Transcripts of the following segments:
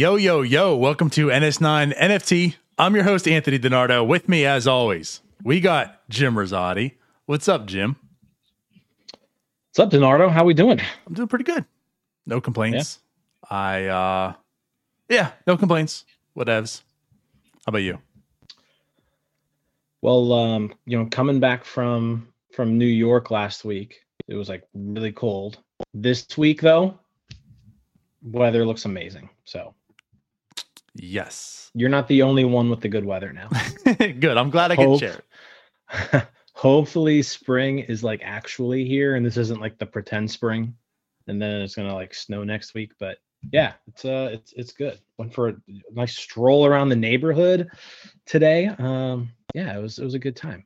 Yo, yo, yo. Welcome to NS9 NFT. I'm your host, Anthony DiNardo. With me, as always, we got Jim Rosati. What's up, Jim? What's up, DiNardo? How we doing? I'm doing pretty good. No complaints. Yeah. I, uh, yeah, no complaints. Whatevs. How about you? Well, um, you know, coming back from from New York last week, it was like really cold. This week, though, weather looks amazing. So, yes, you're not the only one with the good weather now. good. I'm glad I Hope, can share. hopefully, spring is like actually here, and this isn't like the pretend spring, and then it's gonna like snow next week. But yeah, it's uh, it's it's good. Went for a nice stroll around the neighborhood today. Um, yeah, it was it was a good time.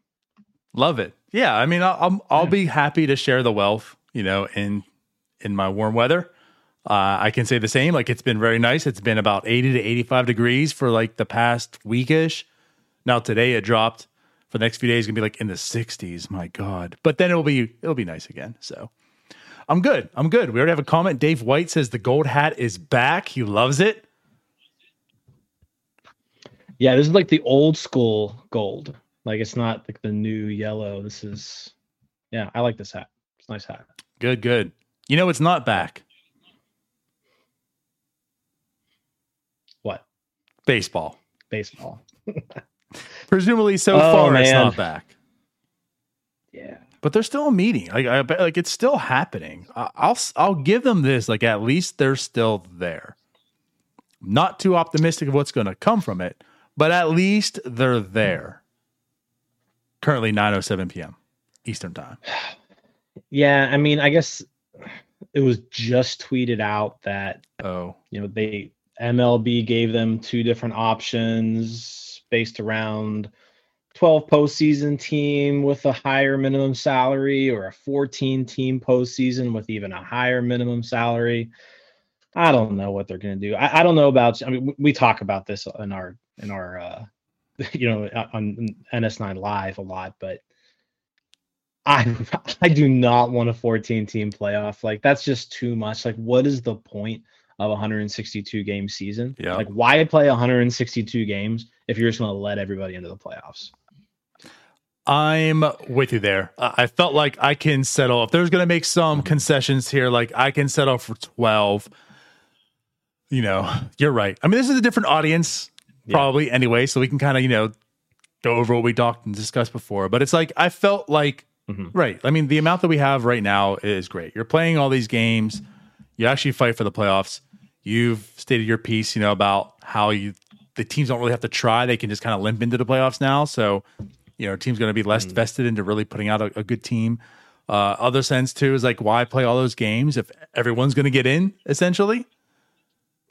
Love it. Yeah, I mean, I'll I'll, I'll be happy to share the wealth, you know, in in my warm weather. Uh, I can say the same. Like it's been very nice. It's been about 80 to 85 degrees for like the past weekish. Now today it dropped. For the next few days, gonna be like in the 60s. My God. But then it'll be it'll be nice again. So I'm good. I'm good. We already have a comment. Dave White says the gold hat is back. He loves it. Yeah, this is like the old school gold. Like it's not like the new yellow. This is yeah, I like this hat. It's a nice hat. Good, good. You know it's not back. What? Baseball. Baseball. Presumably so oh, far man. it's not back. Yeah. But they're still a meeting. Like I like it's still happening. I'll I'll give them this like at least they're still there. Not too optimistic of what's going to come from it, but at least they're there. Currently 9:07 p.m. Eastern time. Yeah, I mean, I guess it was just tweeted out that oh, you know, they MLB gave them two different options based around 12 postseason team with a higher minimum salary or a 14 team postseason with even a higher minimum salary. I don't know what they're going to do. I, I, don't know about. I mean, we talk about this in our in our uh, you know on NS9 live a lot, but I I do not want a 14 team playoff. Like that's just too much. Like what is the point of 162 game season? Yeah. Like why play 162 games if you're just going to let everybody into the playoffs? I'm with you there. I felt like I can settle if there's going to make some concessions here. Like I can settle for 12. You know, you're right. I mean, this is a different audience probably yeah. anyway. So we can kind of, you know, go over what we talked and discussed before. But it's like, I felt like, mm-hmm. right. I mean, the amount that we have right now is great. You're playing all these games, you actually fight for the playoffs. You've stated your piece, you know, about how you, the teams don't really have to try. They can just kind of limp into the playoffs now. So, you know, team's going to be less mm-hmm. vested into really putting out a, a good team. Uh, other sense too is like, why play all those games if everyone's going to get in essentially?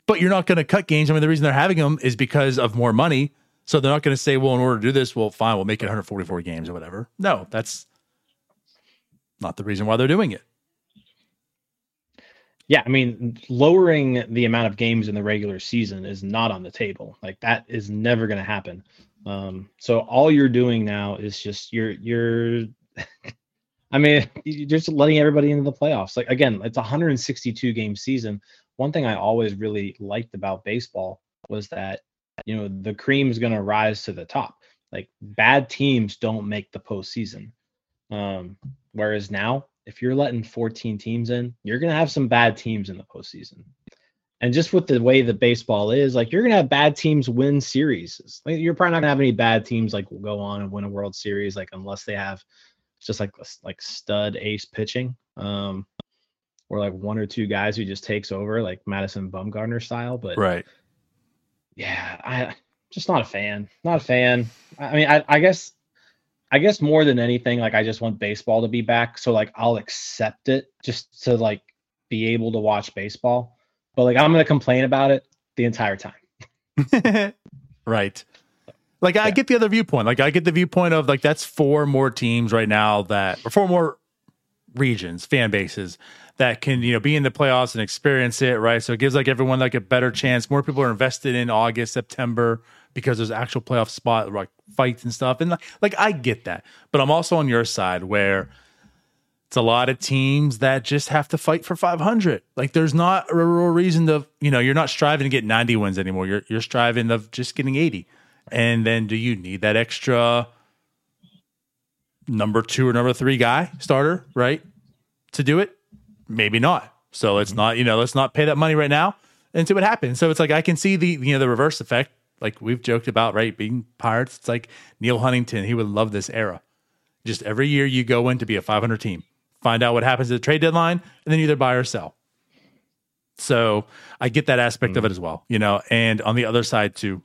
but you're not going to cut games. I mean, the reason they're having them is because of more money. So they're not going to say, well, in order to do this, well, fine, we'll make it 144 games or whatever. No, that's not the reason why they're doing it. Yeah, I mean, lowering the amount of games in the regular season is not on the table. Like that is never going to happen. Um, so all you're doing now is just you're you're I mean, you're just letting everybody into the playoffs. Like again, it's a 162 game season one thing I always really liked about baseball was that you know the cream is going to rise to the top. Like bad teams don't make the postseason. Um, whereas now, if you're letting 14 teams in, you're going to have some bad teams in the postseason. And just with the way that baseball is, like you're going to have bad teams win series. Like, you're probably not going to have any bad teams like go on and win a World Series, like unless they have just like like stud ace pitching. Um, or like one or two guys who just takes over like Madison Bumgarner style. But right, yeah, I just not a fan. Not a fan. I mean, I, I guess I guess more than anything, like I just want baseball to be back. So like I'll accept it just to like be able to watch baseball. But like I'm gonna complain about it the entire time. right. Like I get the other viewpoint. Like I get the viewpoint of like that's four more teams right now that or four more regions, fan bases that can you know be in the playoffs and experience it, right? So it gives like everyone like a better chance. More people are invested in August, September because there's actual playoff spot like fights and stuff. And like, like I get that, but I'm also on your side where it's a lot of teams that just have to fight for 500. Like there's not a real reason to, you know, you're not striving to get 90 wins anymore. You're you're striving of just getting 80. And then do you need that extra number 2 or number 3 guy starter, right? To do it? Maybe not. So let's not, you know, let's not pay that money right now and see what happens. So it's like I can see the you know the reverse effect like we've joked about, right? Being Pirates, it's like Neal Huntington, he would love this era. Just every year you go in to be a 500 team find out what happens at the trade deadline, and then either buy or sell. So I get that aspect mm. of it as well, you know. And on the other side, too,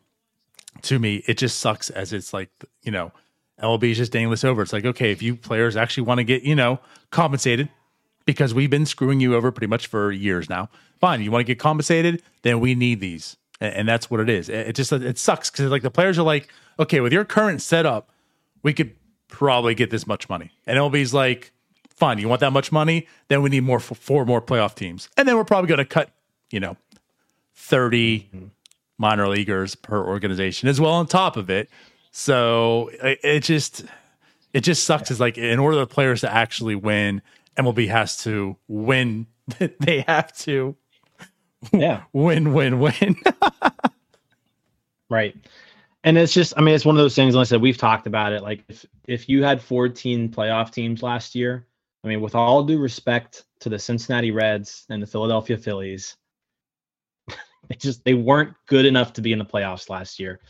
to me, it just sucks as it's like, you know, LB is just dangling this over. It's like, okay, if you players actually want to get, you know, compensated because we've been screwing you over pretty much for years now. Fine, you want to get compensated, then we need these, and, and that's what it is. It, it just it sucks because like the players are like, okay, with your current setup, we could probably get this much money, and LB's like, Fine, you want that much money? Then we need more for four more playoff teams, and then we're probably going to cut, you know, 30 mm-hmm. minor leaguers per organization as well on top of it. So it, it just it just sucks. Yeah. Is like in order for the players to actually win, MLB has to win. they have to, yeah, win, win, win. right and it's just i mean it's one of those things like i said we've talked about it like if if you had 14 playoff teams last year I mean, with all due respect to the Cincinnati Reds and the Philadelphia Phillies, they just they weren't good enough to be in the playoffs last year.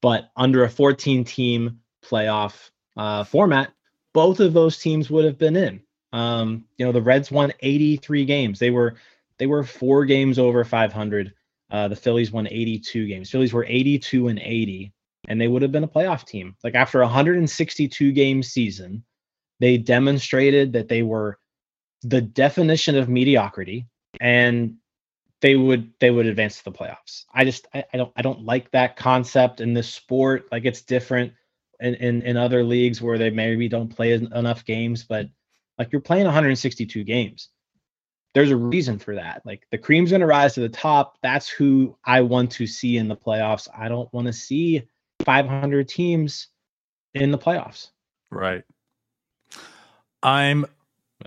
But under a 14 team playoff uh, format, both of those teams would have been in. Um, you know, the Reds won 83 games. They were they were four games over 500. Uh, the Phillies won 82 games. Phillies were 82 and 80, and they would have been a playoff team. Like after a 162 game season, they demonstrated that they were the definition of mediocrity and they would they would advance to the playoffs. I just I, I, don't I don't like that concept in this sport. Like it's different in, in in other leagues where they maybe don't play enough games, but like you're playing 162 games. There's a reason for that. Like the cream's gonna rise to the top. That's who I want to see in the playoffs. I don't want to see 500 teams in the playoffs. Right. I'm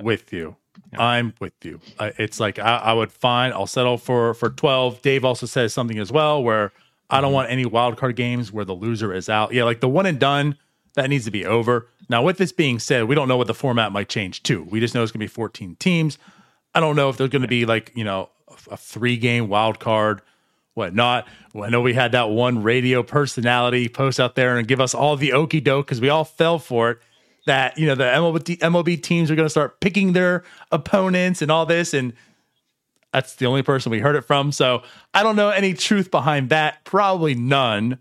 with you. Yeah. I'm with you. it's like I, I, would find I'll settle for for 12. Dave also says something as well where I don't mm-hmm. want any wild card games where the loser is out. Yeah, like the one and done that needs to be over. Now, with this being said, we don't know what the format might change too. We just know it's going to be 14 teams. I don't know if there's going to be like you know a, a three game wild card what not. Well, I know we had that one radio personality post out there and give us all the okey doke because we all fell for it that you know the MLB, MLB teams are going to start picking their opponents and all this, and that's the only person we heard it from. So I don't know any truth behind that. Probably none.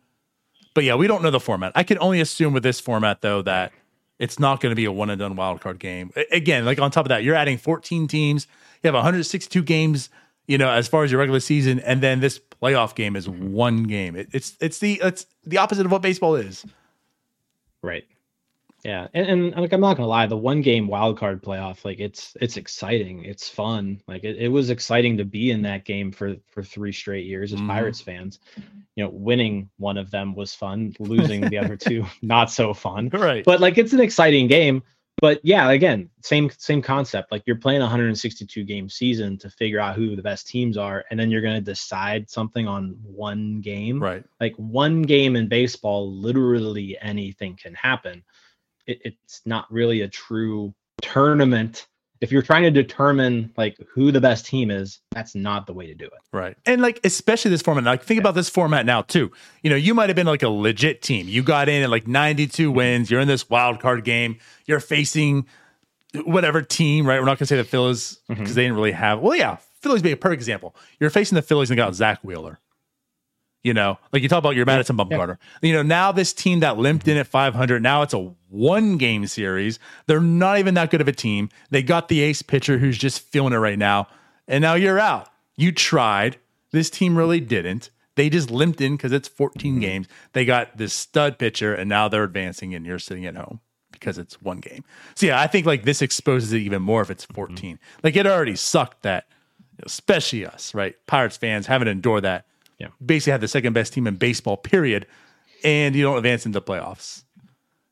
But yeah, we don't know the format. I can only assume with this format though that it's not going to be a one and done wild card game. Again, like on top of that, you're adding 14 teams. You have 162 games, you know, as far as your regular season, and then this playoff game is one game. It, it's it's the it's the opposite of what baseball is. Right. Yeah, and, and, like I'm not gonna lie, the one game wild card playoff, like it's it's exciting, it's fun. Like it, it was exciting to be in that game for for three straight years as mm-hmm. Pirates fans. You know, winning one of them was fun, losing the other two not so fun. Right. But like it's an exciting game. But yeah, again, same same concept. Like you're playing a 162 game season to figure out who the best teams are, and then you're gonna decide something on one game. Right. Like one game in baseball, literally anything can happen it, it's not really a true tournament if you're trying to determine like who the best team is, that's not the way to do it. Right. And like especially this format. Like think yeah. about this format now too. You know, you might have been like a legit team. You got in at like 92 mm-hmm. wins. You're in this wild card game. You're facing whatever team, right? We're not gonna say the Phillies because mm-hmm. they didn't really have well, yeah, Phillies be a perfect example. You're facing the Phillies and got Zack Wheeler. You know, like you talk about your Madison Bumgarner. Yeah. You know, now this team that limped in at 500, now it's a one game series. They're not even that good of a team. They got the ace pitcher who's just feeling it right now. And now you're out. You tried. This team really didn't. They just limped in because it's 14 mm-hmm. games. They got this stud pitcher, and now they're advancing, and you're sitting at home because it's one game. So yeah, I think like this exposes it even more if it's 14. Mm-hmm. Like it already sucked that, especially us, right? Pirates fans haven't endured that yeah. basically had the second best team in baseball, period, and you don't advance into playoffs.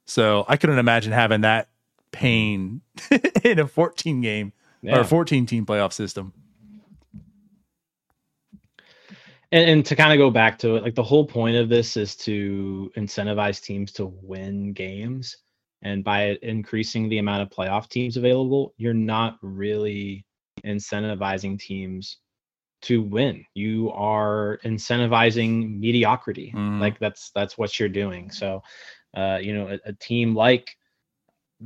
So I couldn't imagine having that pain in a 14 game Yeah. or 14 team playoff system. And, and to kind of go back to it, like the whole point of this is to incentivize teams to win games. And by increasing the amount of playoff teams available, you're not really incentivizing teams to win. You are incentivizing mediocrity. Mhm. Like that's that's what you're doing. So, uh, you know, a, a team like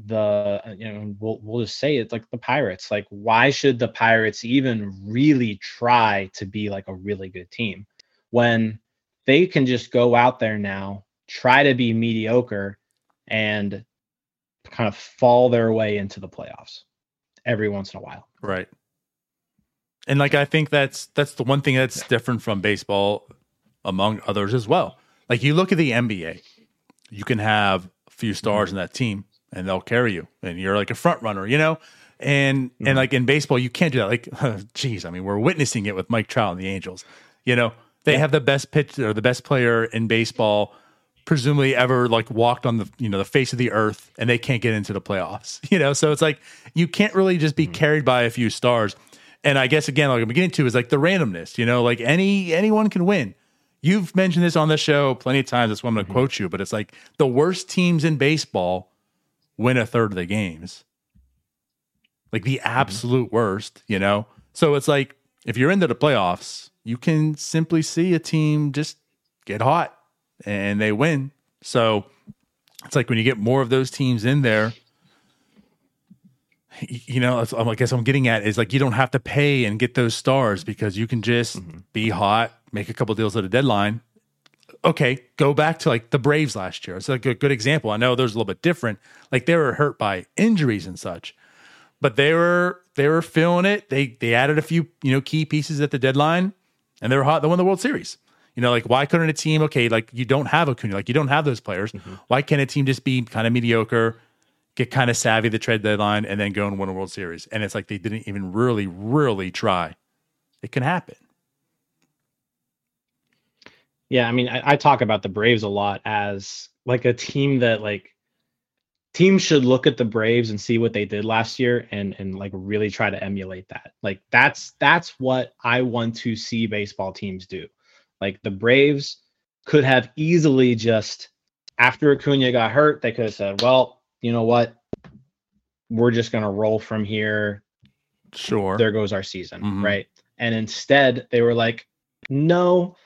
the uh, you know we'll we'll just say it like the Pirates. Like, why should the Pirates even really try to be like a really good team when they can just go out there now, try to be mediocre, and kind of fall their way into the playoffs every once in a while. Right. And like I think that's that's the one thing that's different from baseball among others as well. Like you look at the NBA, you can have a few stars in that team and they'll carry you and you're like a front runner, you know? And Mhm. and like in baseball you can't do that. Like geez, I mean, we're witnessing it with Mike Trout and the Angels. You know, they Yeah. have the best pitch or the best player in baseball presumably ever like walked on the you know the face of the earth and they can't get into the playoffs you know so it's like you can't really just be carried by a few stars and i guess again like i'm beginning to is like the randomness you know like any anyone can win. You've mentioned this on the show plenty of times. That's why i'm going to mm-hmm. quote you but it's like the worst teams in baseball win a third of the games. Like the mm-hmm. absolute worst you know? So it's like if you're into the playoffs you can simply see a team just get hot and they win. So it's like when you get more of those teams in there, you know, I guess I'm getting at is like you don't have to pay and get those stars because you can just mm-hmm. be hot, make a couple deals at a deadline. Okay, go back to like the Braves last year. It's like a good example. I know there's a little bit different. Like they were hurt by injuries and such, but they were they were feeling it. They they added a few you know key pieces at the deadline, and they were hot. They won the World Series. You know, like why couldn't a team? Okay, like you don't have Acuna, like you don't have those players. Mm-hmm. Why can't a team just be kind of mediocre, get kind of savvy the trade deadline, and then go and win a World Series? And it's like they didn't even really, really try. It can happen. Yeah, I mean, I, I talk about the Braves a lot as like a team that like teams should look at the Braves and see what they did last year and and like really try to emulate that. Like that's that's what I want to see baseball teams do. Like the Braves could have easily just after Acuna got hurt, they could have said, "Well, you know what? We're just going to roll from here Sure. there goes our season, Mhm. right? And instead, they were like, no,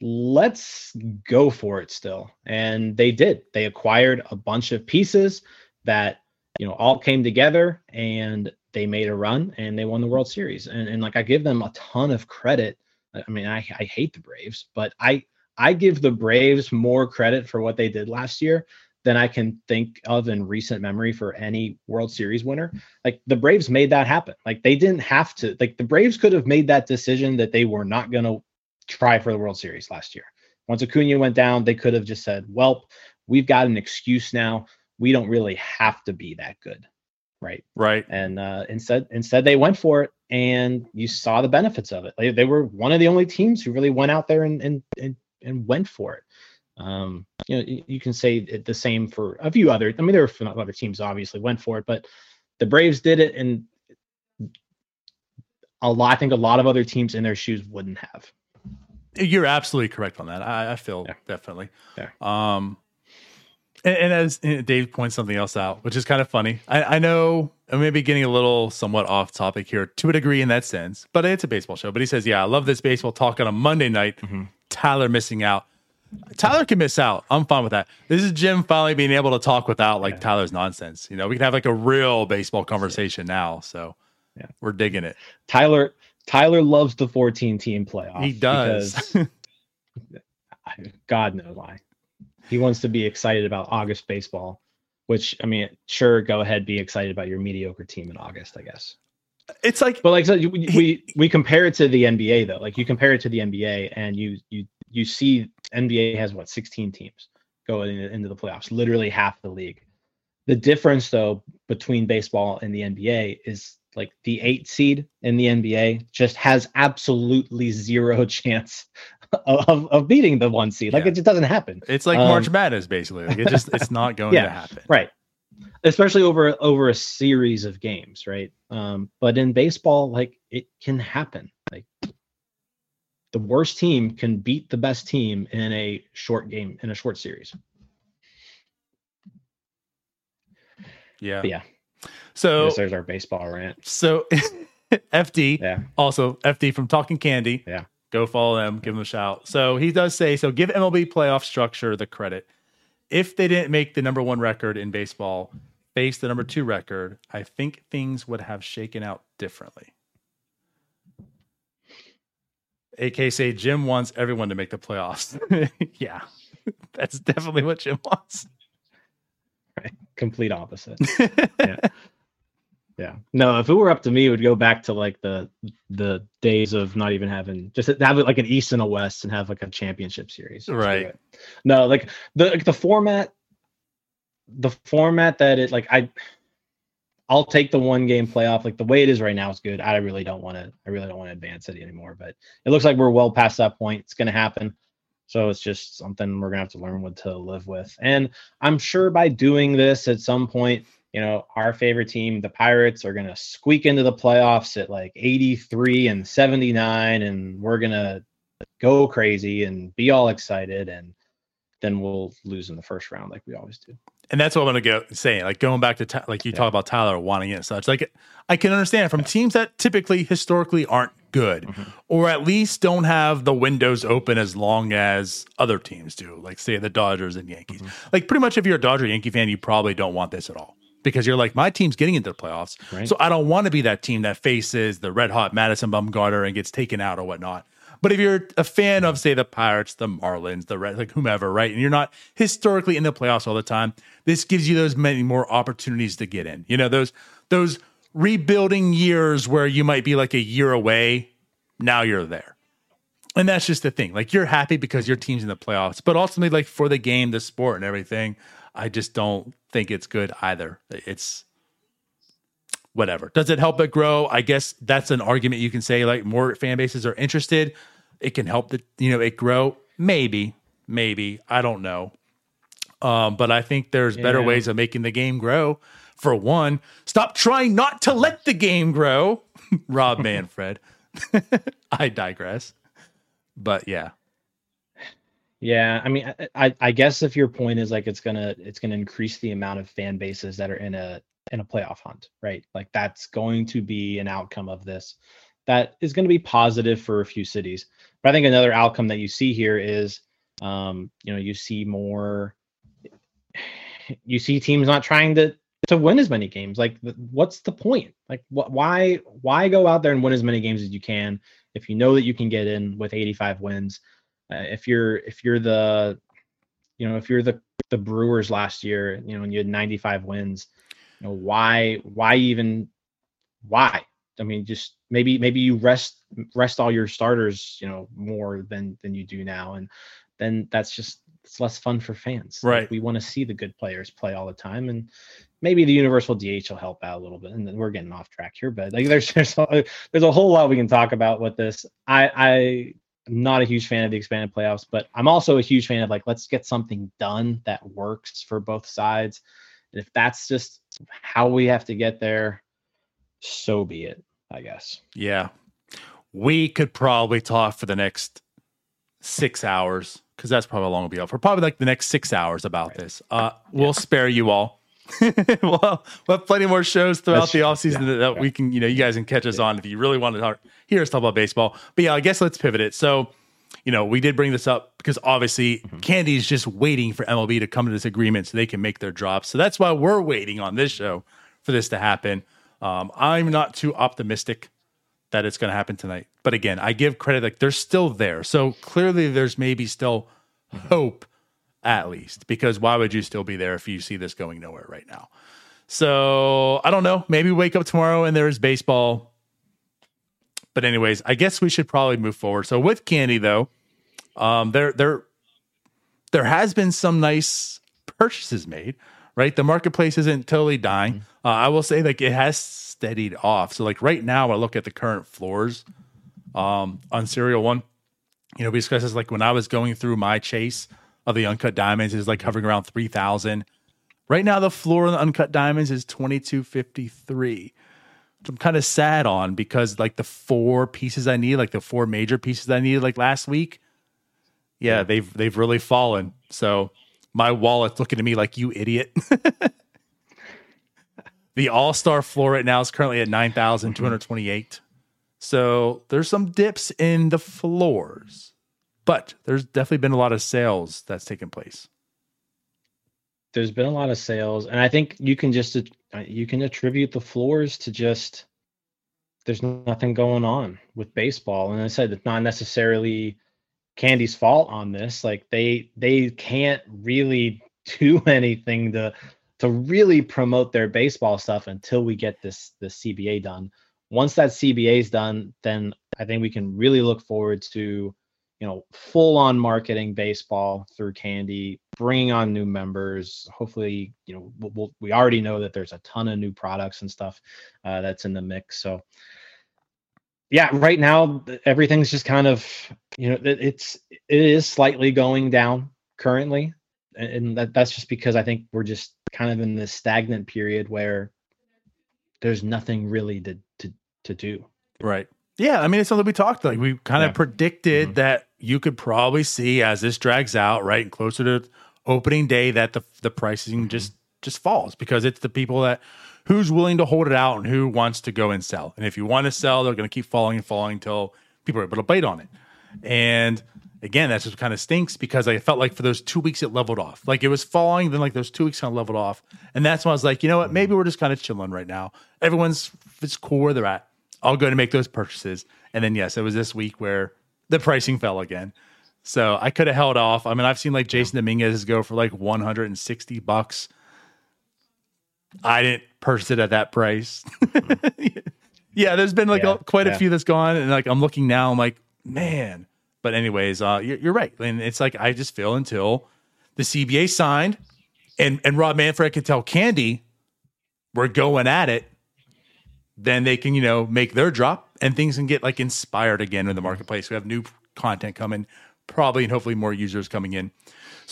let's go for it still. And they did. They acquired a bunch of pieces that, you know, all came together and they made a run and they won the World Series. And, and like, I give them a ton of credit. I mean, I, I hate the Braves, but I, I give the Braves more credit for what they did last year than I can think of in recent memory for any World Series winner like the Braves made that happen. Like they didn't have to. Like the Braves could have made that decision that they were not going to try for the World Series last year. Once Acuna went down, they could have just said, "Well, we've got an excuse now. We don't really have to be that good." Right. right. And uh, instead, instead they went for it, and you saw the benefits of it. They, they were one of the only teams who really went out there and and and, and went for it. Um, you know, you, can say it the same for a few other. I mean, there were other teams obviously went for it, but the Braves did it, and a lot. I think a lot of other teams in their shoes wouldn't have. You're absolutely correct on that. I, I feel Yeah. definitely. Yeah. Um, and, and as Dave points something else out, which is kind of funny. I, I know I may be getting a little somewhat off topic here to a degree in that sense, but it's a baseball show. But he says, "Yeah, I love this baseball talk on a Monday night." Mhm. Tyler missing out. Tyler can miss out. I'm fine with that. This is Jim finally being able to talk without like Yeah. Tyler's nonsense. You know, we can have like a real baseball conversation now. So Yeah. we're digging it. Tyler Tyler loves the 14 team playoff. He does. God knows why. He wants to be excited about August baseball, which I mean, sure, go ahead, be excited about your mediocre team in August, I guess. it's like But like so, you- we, we we compare it to the NBA though. Like you compare it to the NBA, and you you you see NBA has what 16 teams going into, the playoffs, literally half the league. The difference though between baseball and the NBA is like the eight seed in the NBA just has absolutely zero chance of, of beating the one seed. Like Yeah. it just doesn't happen. it's like Um, March Madness basically. Like it just it's not going Yeah. to happen. Right. especially over over a series of games, right? Um, but in baseball, like it can happen. The worst team can beat the best team in a short game in a short series. Yeah. But yeah. So there's our baseball rant. So FD, yeah. also FD from Talking Candy. Yeah. Go follow them, give them a shout. So he does say, so give MLB playoff structure the credit. If they didn't make the number one record in baseball, face the number two record, I think things would have shaken out differently. AK say Jim wants everyone to make the playoffs. yeah, that's definitely what Jim wants. Right. Complete opposite. yeah. Yeah. No, if it were up to me, it would go back to like the the days of not even having just have it like an East and a West and have like a championship series. Right. No, like the like the format the format that it like I I'll take the one game playoff. Like the way it is right now is good. I really don't want to I really don't want to advance it anymore. But it looks like we're well past that point. It's gonna happen. So it's just something we're gonna have to learn what to live with. And I'm sure by doing this at some point you know, our favorite team, the Pirates, are going to squeak into the playoffs at like 83 and 79, and we're going to go crazy and be all excited. And then we'll lose in the first round like we always do. And that's what I'm going to go saying. Like going back to, like you yeah. talk about Tyler wanting it and such. Like I can understand from teams that typically historically aren't good mm-hmm. or at least don't have the windows open as long as other teams do, like say the Dodgers and Yankees. Mm-hmm. Like pretty much if you're a Dodger Yankee fan, you probably don't want this at all because you're like, my team's getting into the playoffs. Right. So I don't want to be that team that faces the red hot Madison Bumgarner and gets taken out or whatnot. But if you're a fan of, say, the Pirates, the Marlins, the Red, like whomever, right, and you're not historically in the playoffs all the time, this gives you those many more opportunities to get in. You know, those those rebuilding years where you might be like a year away, now you're there. And that's just the thing. Like you're happy because your team's in the playoffs, but ultimately, like for the game, the sport, and everything, I just don't think it's good either. It's whatever. Does it help it grow? I guess that's an argument you can say like more fan bases are interested. It can help the you know it grow. Maybe, maybe I don't know. Um, but I think there's yeah. better ways of making the game grow. For one, stop trying not to let the game grow. Rob Manfred. I digress. But yeah, yeah, I mean, I, I guess if your point is like it's gonna it's gonna increase the amount of fan bases that are in a in a playoff hunt, right? Like that's going to be an outcome of this that is going to be positive for a few cities. But I think another outcome that you see here is, um, you know, you see more, you see teams not trying to to win as many games. Like, what's the point? Like, what? Why why go out there and win as many games as you can if you know that you can get in with 85 wins? Uh, if you're if you're the you know if you're the the Brewers last year, you know, and you had 95 wins, you know, why why even why? I mean, just maybe maybe you rest rest all your starters, you know, more than than you do now, and then that's just it's less fun for fans. Right. Like we want to see the good players play all the time, and maybe the universal DH will help out a little bit. And then we're getting off track here, but like there's there's a, there's a whole lot we can talk about with this. I I I'm not a huge fan of the expanded playoffs, but I'm also a huge fan of like let's get something done that works for both sides. And if that's just how we have to get there, so be it, I guess. Yeah. We could probably talk for the next six hours because that's probably how long it'll be up for probably like the next six hours about right. this. Uh, we'll yeah. spare you all. well, we'll have plenty more shows throughout That's, the offseason yeah, that, that yeah. we can, you know, you guys can catch us on if you really want to talk, hear us talk about baseball. But yeah, I guess let's pivot it. So, you know, we did bring this up because obviously mm-hmm. Candy is just waiting for MLB to come to this agreement so they can make their drops. So that's why we're waiting on this show for this to happen. Um, I'm not too optimistic that it's going to happen tonight. But again, I give credit like they're still there. So clearly there's maybe still hope at least because why would you still be there if you see this going nowhere right now? So I don't know. Maybe wake up tomorrow and there is baseball. But anyways, I guess we should probably move forward. So with Candy though, um, there there there has been some nice purchases made. Right, the marketplace isn't totally dying. Mm-hmm. Uh, I will say like it has steadied off. So like right now, I look at the current floors um, on Serial One. You know, we discussed this like when I was going through my chase of the uncut diamonds is like hovering around 3000 Right now, the floor on the uncut diamonds is twenty two fifty three. I'm kind of sad on because like the four pieces I need, like the four major pieces I needed like last week, yeah, they've they've really fallen. So my wallet's looking at me like you idiot. the All Star floor right now is currently at nine thousand two hundred twenty eight. So there's some dips in the floors, but there's definitely been a lot of sales that's taken place. There's been a lot of sales, and I think you can just you can attribute the floors to just there's nothing going on with baseball. And I said it's not necessarily Candy's fault on this. Like they they can't really do anything to to really promote their baseball stuff until we get this the CBA done. Once that CBA is done, then I think we can really look forward to you know full on marketing baseball through Candy, bringing on new members. Hopefully, you know we'll, we'll, we already know that there's a ton of new products and stuff uh, that's in the mix. So yeah, right now everything's just kind of you know it, it's it is slightly going down currently, and that, that's just because I think we're just kind of in this stagnant period where there's nothing really to to to do. Right. Yeah, I mean it's something we talked like we kind of yeah. predicted mm-hmm. that you could probably see as this drags out, right, and closer to opening day that the the pricing mm-hmm. just just falls because it's the people that who's willing to hold it out and who wants to go and sell. And if you want to sell, they're going to keep falling and falling until people are able to bite on it. And again, that just kind of stinks because I felt like for those two weeks it leveled off. Like it was falling, then like those two weeks kind of leveled off. And that's when I was like, you know what? Maybe we're just kind of chilling right now. Everyone's it's cool where they're at. I'll go to make those purchases. And then yes, it was this week where the pricing fell again. So I could have held off. I mean, I've seen like Jasson Dominguez go for like 160 bucks. I didn't purchase it at that price. yeah, there's been like yeah, a, quite yeah. a few that's gone, and like I'm looking now, I'm like, man. But anyways, uh, you're, you're right, and it's like I just feel until the CBA signed, and and Rob Manfred can tell Candy, we're going at it. Then they can you know make their drop, and things can get like inspired again in the marketplace. We have new content coming, probably, and hopefully more users coming in.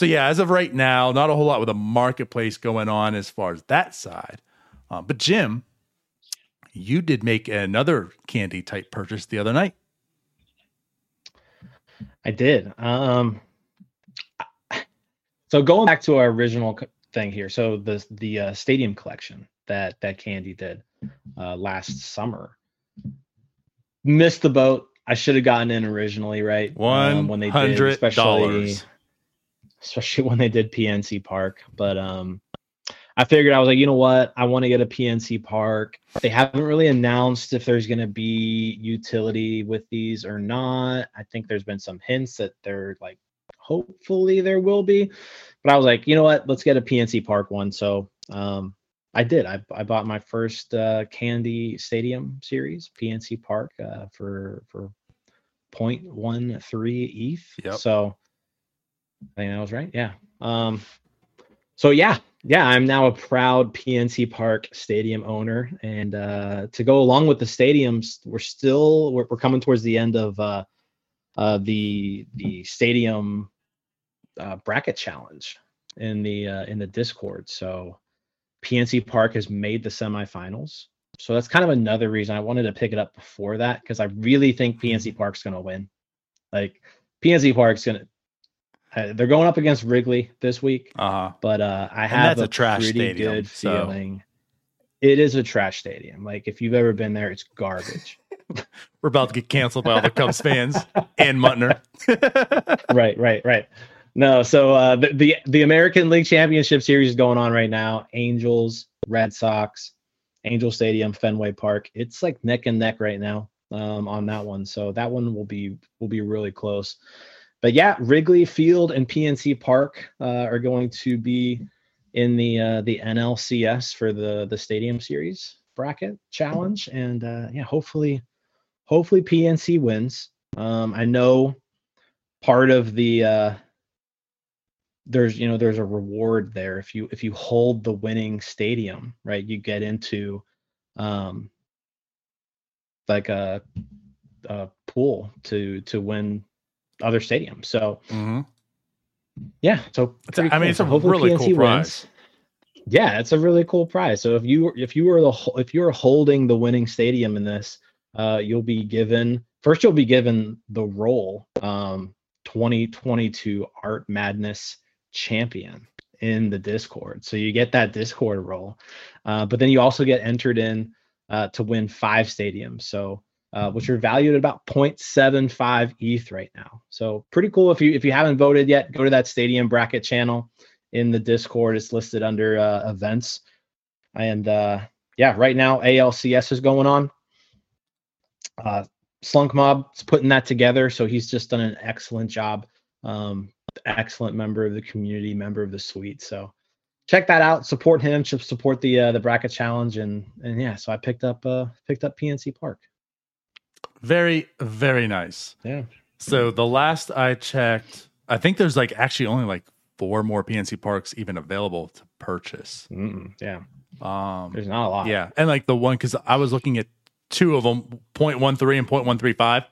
So yeah, as of right now, not a whole lot with a marketplace going on as far as that side. Uh, but Jim, you did make another candy type purchase the other night. I did. Um, so going back to our original thing here, so the the uh, stadium collection that that Candy did uh, last summer, missed the boat. I should have gotten in originally, right? One um, when they did, especially especially when they did PNC Park. But um, I figured I was like, you know what? I want to get a PNC Park. They haven't really announced if there's going to be utility with these or not. I think there's been some hints that they're like, hopefully there will be. But I was like, you know what? Let's get a PNC Park one. So um, I did. I, I bought my first uh, Candy Stadium series, PNC Park, uh, for for 0.13 ETH. Yep. So I think I was right. Yeah. Um, so yeah, yeah, I'm now a proud PNC Park Stadium owner, and uh, to go along with the stadiums, we're still we're, we're coming towards the end of uh, uh, the the stadium uh, bracket challenge in the uh, in the Discord. So PNC Park has made the semifinals. So that's kind of another reason I wanted to pick it up before that because I really think PNC Park's going to win. Like PNC Park's going to uh, they're going up against Wrigley this week. Uh-huh. But uh, I have a, a, trash pretty stadium, good so. feeling. It is a trash stadium. Like if you've ever been there, it's garbage. We're about to get canceled by all the Cubs fans and Muntner. right, right, right. No, so uh, the, the the American League Championship Series is going on right now. Angels, Red Sox, Angel Stadium, Fenway Park. It's like neck and neck right now um, on that one. So that one will be will be really close but yeah, Wrigley Field and PNC Park uh, are going to be in the uh, the NLCS for the the Stadium Series bracket challenge, and uh, yeah, hopefully, hopefully PNC wins. Um, I know part of the uh, there's you know there's a reward there if you if you hold the winning stadium, right? You get into um, like a, a pool to to win other stadiums. So mm-hmm. yeah, so I mean, it's a hopefully really PNC cool prize. Yeah, it's a really cool prize. So if you if you were the if you're holding the winning stadium in this, uh, you'll be given first you'll be given the role um 2022 Art Madness champion in the Discord. So you get that Discord role, uh, but then you also get entered in uh, to win five stadiums. So uh, which are valued at about 0.75 ETH right now. So pretty cool. If you if you haven't voted yet, go to that stadium bracket channel in the Discord. It's listed under uh, events, and uh, yeah, right now ALCS is going on. Uh, Slunk Mob is putting that together, so he's just done an excellent job. Um, excellent member of the community, member of the suite. So check that out. Support him. Support the uh, the bracket challenge, and and yeah. So I picked up uh picked up PNC Park. Very, very nice. Yeah. So the last I checked, I think there's like actually only like four more PNC parks even available to purchase. Mm, yeah. Um, There's not a lot. yeah, and like the one because I was looking at two of them, 0.13 and 0.135.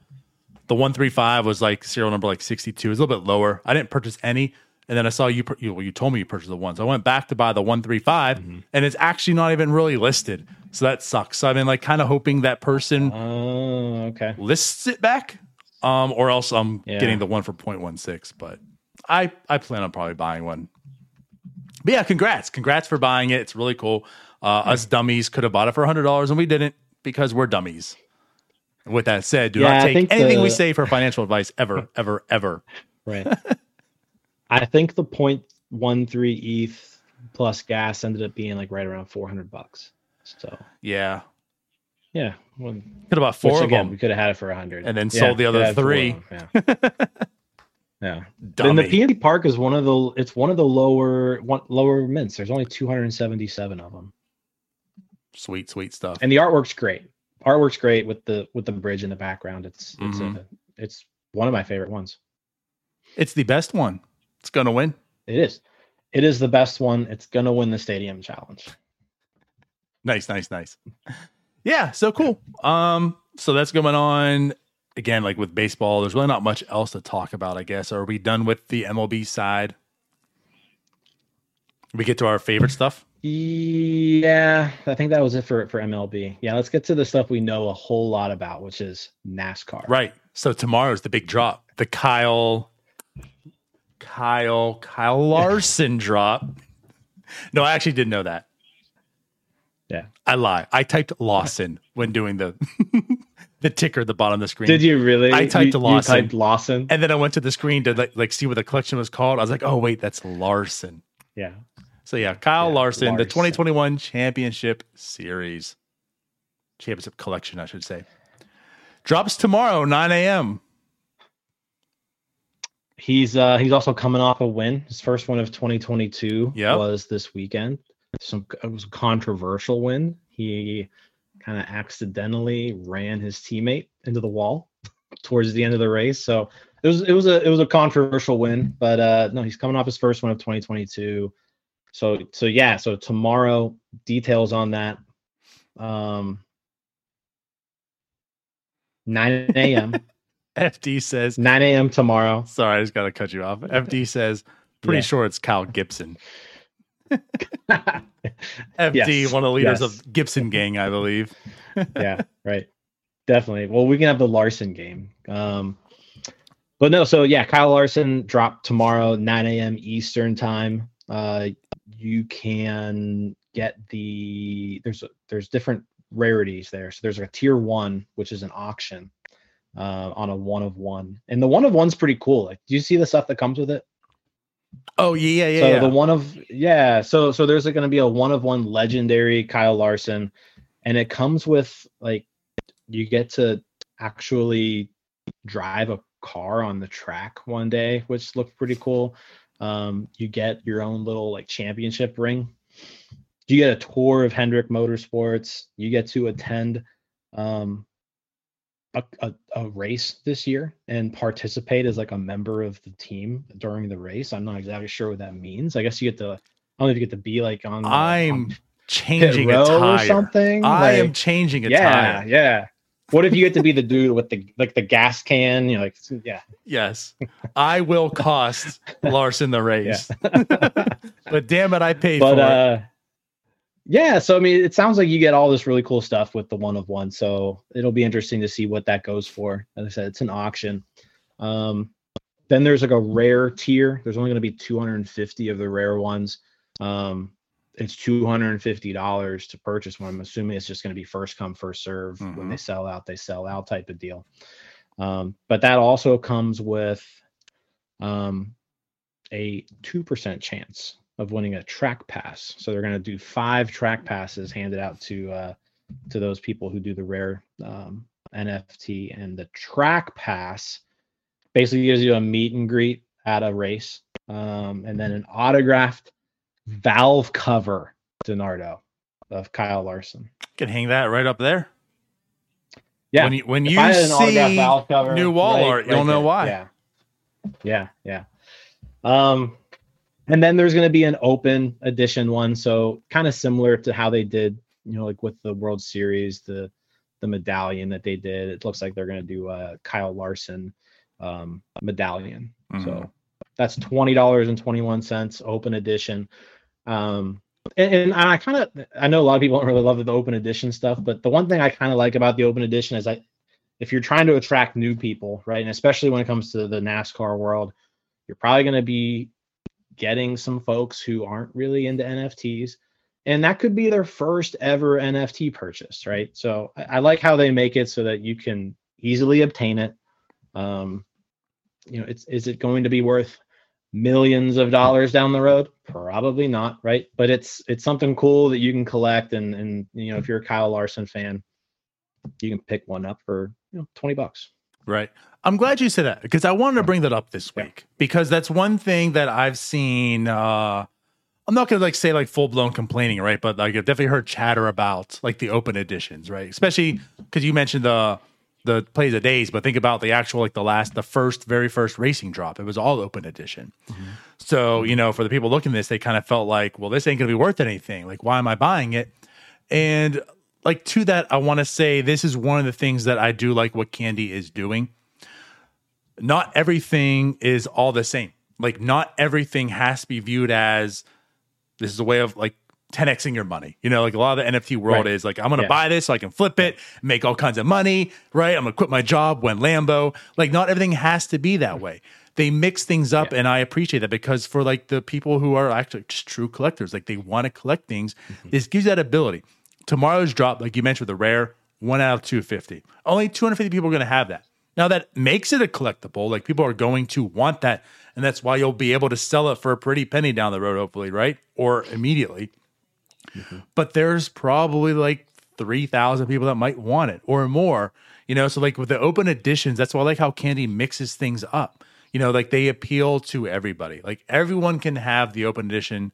The 135 was like serial number like 62. It was a little bit lower. I didn't purchase any. And then I saw you, you, well, you told me you purchased the one. So I went back to buy the 135 Mm-hmm. and it's actually not even really listed. So that sucks. So I've been like kind of hoping that person Oh, okay. lists it back, um, or else I'm Yeah. getting the one for 0.16. But I I plan on probably buying one. But yeah, congrats, congrats for buying it. It's really cool. Uh, us dummies could have bought it for hundred dollars, and we didn't because we're dummies. With that said, do Yeah, not take anything we say for financial advice ever, ever, ever. Right. I think the 0.13 ETH plus gas ended up being like right around 400 bucks. So Yeah, yeah, well, could have bought four of again, them. we could have had it for 100 And then Yeah, sold the other have had four of three. them, Yeah. yeah. Then Dummy. the PNC Park is one of the it's one of the lower one lower mints. There's only 277 of them, sweet, sweet stuff. and the artwork's great. Artwork's great with the with the bridge in the background. It's it's Mhm. a, it's one of my favorite ones. it's the best one. It's gonna win. It is. It is the best one. It's gonna win the stadium challenge. Nice, nice, nice. Yeah, so cool. Um, so that's going on again, like with baseball. There's really not much else to talk about, I guess. Are we done with the MLB side? We get to our favorite stuff. Yeah, I think that was it for for MLB. Yeah, let's get to the stuff we know a whole lot about, which is NASCAR. Right. So tomorrow's the big drop. The Kyle Kyle Kyle Larson drop. No, I actually didn't know that. Yeah. I lie. I typed Lawson when doing the the ticker at the bottom of the screen. Did you really? I typed you, Lawson. You typed Lawson. And then I went to the screen to like, like see what the collection was called. I was like, oh wait, that's Larson. Yeah. So yeah, Kyle Yeah, Larson, the 2021 Championship Series, Championship Collection, I should say, drops tomorrow 9 a.m. He's uh he's also coming off a win. His first one of 2022 Yep. was this weekend. Some it was a controversial win. He kind of accidentally ran his teammate into the wall towards the end of the race. So it was it was a it was a controversial win, but uh no, he's coming off his first one of 2022. So so yeah, so tomorrow details on that. Um 9 a.m. FD says, 9 a.m. tomorrow. sorry, I just got to cut you off. FD says, pretty Yeah. sure it's Kyle Gibson. FD, Yes, one of the leaders yes. of Gibson Gang, I believe. yeah, right. Definitely. Well, we can have the Larson game. Um, but no, so yeah, Kyle Larson dropped tomorrow, 9 a.m. Eastern time. Uh, you can get the there's a, there's different rarities there. So there's a tier one, which is an auction uh, on a one of one, and the one of one's pretty cool. Like, do you see the stuff that comes with it? Oh yeah, yeah, yeah. so yeah. the one of yeah so so there's going to be a one of one legendary kyle larson and it comes with like you get to actually drive a car on the track one day which looked pretty cool um you get your own little like championship ring you get a tour of hendrick motorsports you get to attend um a, a, a race this year and participate as like a member of the team during the race. I'm not exactly sure what that means. I guess you get to I don't know if you get to be like on the- I'm on changing a row or something. I am changing a yeah, tire. yeah. What if you get to be the dude with the like the gas can? You're like, yeah, Yes, I will cost Larson the race. but damn it, I paid but for it. Uh, yeah, so I mean, it sounds like you get all this really cool stuff with the one of one. So it'll be interesting to see what that goes for. As I said, it's an auction. Um, then there's like a rare tier. There's only going to be 250 of the rare ones. Um, it's $250 to purchase one. I'm assuming it's just going to be first come, first serve. Mm-hmm. When they sell out, they sell out type of deal. Um, but that also comes with um, a 2% chance of winning a track pass. So they're going to do five track passes handed out to uh, to those people who do the rare um, NFT. And the track pass basically gives you a meet and greet at a race, um, and then an autographed valve cover Donardo of Kyle Larson. Can hang that right up there. Yeah. When you when you see cover, new wall right, art, you'll know why. Yeah. Yeah. Yeah. Um, and then there's going to be an open edition one, so kind of similar to how they did, you know, like with the World Series, the the medallion that they did. It looks like they're going to do a Kyle Larson um, medallion. Mm-hmm. So that's twenty dollars and twenty one cents, open edition. Um, and, and I kind of I know a lot of people don't really love the open edition stuff, but the one thing I kind of like about the open edition is I if you're trying to attract new people, right, and especially when it comes to the NASCAR world, you're probably going to be getting some folks who aren't really into NFTs. And that could be their first ever NFT purchase, right? So I, I like how they make it so that you can easily obtain it. Um, you know, it's is it going to be worth millions of dollars down the road? Probably not, right? But it's it's something cool that you can collect, and and you know, if you're a Kyle Larson fan, you can pick one up for you know twenty bucks. Right. I'm glad you said that because I wanted to bring that up this week because that's one thing that I've seen. Uh, I'm not gonna like say like full blown complaining, right? But like I've definitely heard chatter about like the open editions, right? Especially because you mentioned the the plays of days, but think about the actual like the last, the first, very first racing drop. It was all open edition. Mm-hmm. So you know, for the people looking at this, they kind of felt like, well, this ain't gonna be worth anything. Like, why am I buying it? And like to that, I want to say this is one of the things that I do like what Candy is doing. Not everything is all the same. Like, not everything has to be viewed as this is a way of like 10xing your money. You know, like a lot of the NFT world right. is like, I'm going to yeah. buy this so I can flip it, make all kinds of money, right? I'm going to quit my job when Lambo. Like, not everything has to be that way. They mix things up, yeah. and I appreciate that because for like the people who are actually just true collectors, like they want to collect things, mm-hmm. this gives you that ability. Tomorrow's drop, like you mentioned with the rare, one out of 250. Only 250 people are going to have that. Now that makes it a collectible. Like people are going to want that, and that's why you'll be able to sell it for a pretty penny down the road, hopefully, right? Or immediately. Mm-hmm. But there's probably like 3,000 people that might want it or more. You know, so like with the open editions, that's why I like how Candy mixes things up. You know, like they appeal to everybody. Like everyone can have the open edition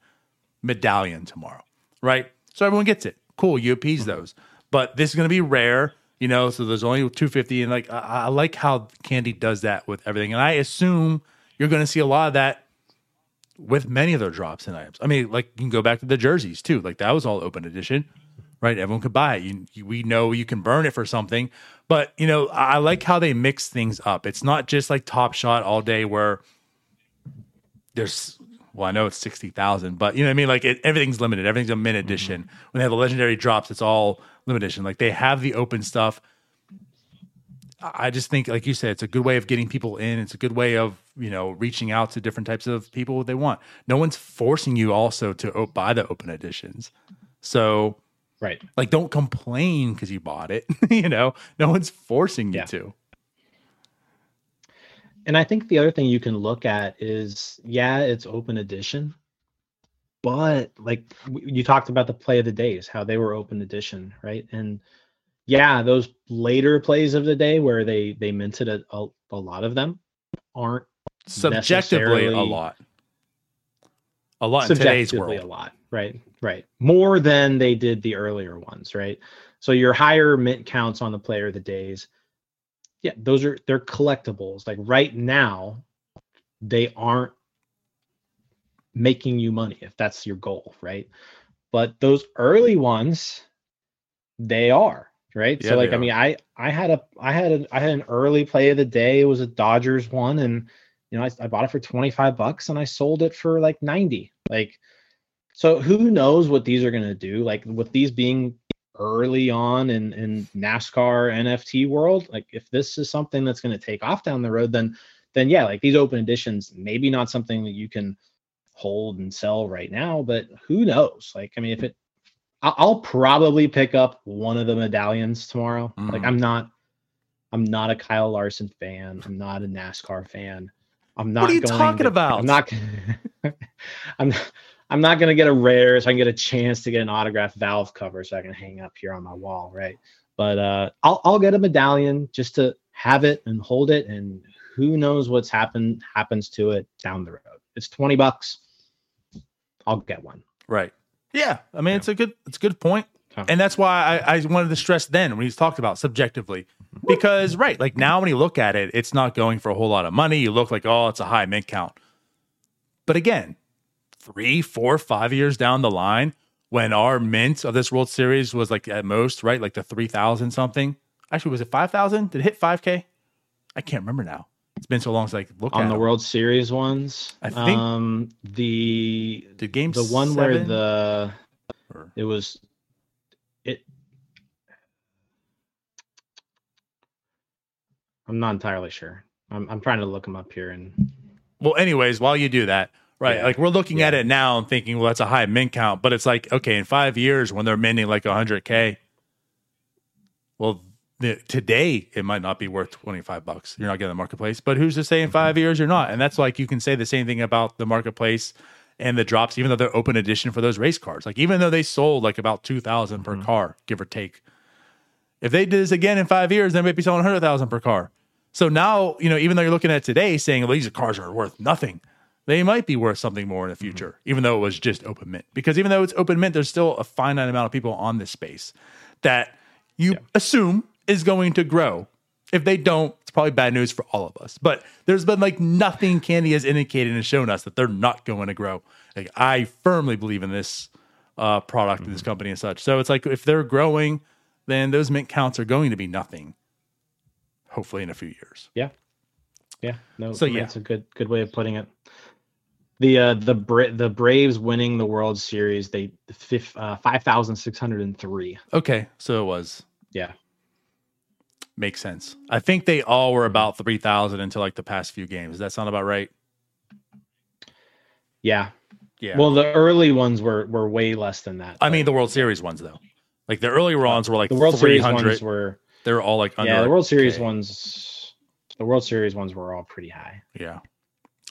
medallion tomorrow, right? So everyone gets it. Cool, you appease mm-hmm. those. But this is going to be rare, you know, so there's only 250. And like, I, I like how Candy does that with everything. And I assume you're going to see a lot of that with many of their drops and items. I mean, like you can go back to the jerseys too. Like that was all open edition, right? Everyone could buy it. You, you, we know you can burn it for something, but you know, I like how they mix things up. It's not just like Top Shot all day where there's. Well, I know it's sixty thousand, but you know what I mean. Like it, everything's limited. Everything's a mint edition. Mm-hmm. When they have the legendary drops, it's all limited edition. Like they have the open stuff I just think, like you said, it's a good way of getting people in. It's a good way of you know reaching out to different types of people they want. No one's forcing you also to buy the open editions. So, right, like don't complain because you bought it. you know, no one's forcing you yeah. to. And I think the other thing you can look at is, yeah, it's open edition, but like you talked about the play of the days, how they were open edition, right? And yeah, those later plays of the day where they they minted a, a, a lot of them aren't subjectively a lot. A lot in today's world. A lot, right? Right. More than they did the earlier ones, right? So your higher mint counts on the player of the days, yeah, those are they're collectibles. Like right now, they aren't making you money if that's your goal, right? But those early ones, they are right? Yeah, so like I mean, I I had a I had a I had an early play of the day. It was a Dodgers one, and you know I, I bought it for twenty five bucks, and I sold it for like ninety. Like So who knows what these are going to do? Like with these being early on in in NASCAR NFT world, like if this is something that's going to take off down the road, then then yeah, like these open editions, maybe not something that you can hold and sell right now, but who knows? Like, I mean, if it, I'll, probably pick up one of the medallions tomorrow. Mm. Like, I'm not, I'm not a Kyle Larson fan. I'm not a NASCAR fan. I'm not. What are you talking to, about? I'm not. I'm. I'm not gonna get a rare, so I can get a chance to get an autographed valve cover, so I can hang up here on my wall, right? But uh, I'll I'll get a medallion just to have it and hold it, and who knows what's happened happens to it down the road. It's twenty bucks. I'll get one. Right. Yeah. I mean, yeah. it's a good it's a good point. And that's why I, I wanted to stress then when he's talked about subjectively. Because right, like now when you look at it, it's not going for a whole lot of money. You look like, oh, it's a high mint count. But again, three, four, five years down the line, when our mint of this World Series was like at most, right? Like the three thousand something. Actually, was it five thousand? Did it hit five K? I can't remember now. It's been so long since I looked on the them. World Series ones. I think um, the the game the one seven? where the or, it was it. I'm not entirely sure. I'm I'm trying to look them up here and. Well, anyways, while you do that, right? Yeah. Like we're looking yeah. at it now and thinking, well, that's a high mint count, but it's like, okay, in five years when they're minting like 100k, well, today it might not be worth 25 bucks you're not getting the marketplace but who's to say in five years you're not and that's like you can say the same thing about the marketplace and the drops even though they're open edition for those race cars like even though they sold like about 2000 per mm-hmm. car give or take if they did this again in five years they might be selling 100000 per car so now you know even though you're looking at today saying well, these cars are worth nothing they might be worth something more in the future mm-hmm. even though it was just open mint because even though it's open mint there's still a finite amount of people on this space that you yeah. assume is going to grow. If they don't, it's probably bad news for all of us. But there's been like nothing Candy has indicated and shown us that they're not going to grow. Like I firmly believe in this uh, product mm-hmm. and this company and such. So it's like if they're growing, then those mint counts are going to be nothing. Hopefully in a few years. Yeah. Yeah. No. So yeah, it's a good good way of putting it. The uh the Bra- the Braves winning the World Series, they uh, five thousand six hundred and three. Okay, so it was. Yeah makes sense. I think they all were about 3,000 until like the past few games. Does that sound about right? Yeah. Yeah. Well, the early ones were were way less than that. I mean, the World Series ones though. Like the early ones were like the World Series ones were they were all like under Yeah, the World Series K. ones the World Series ones were all pretty high. Yeah.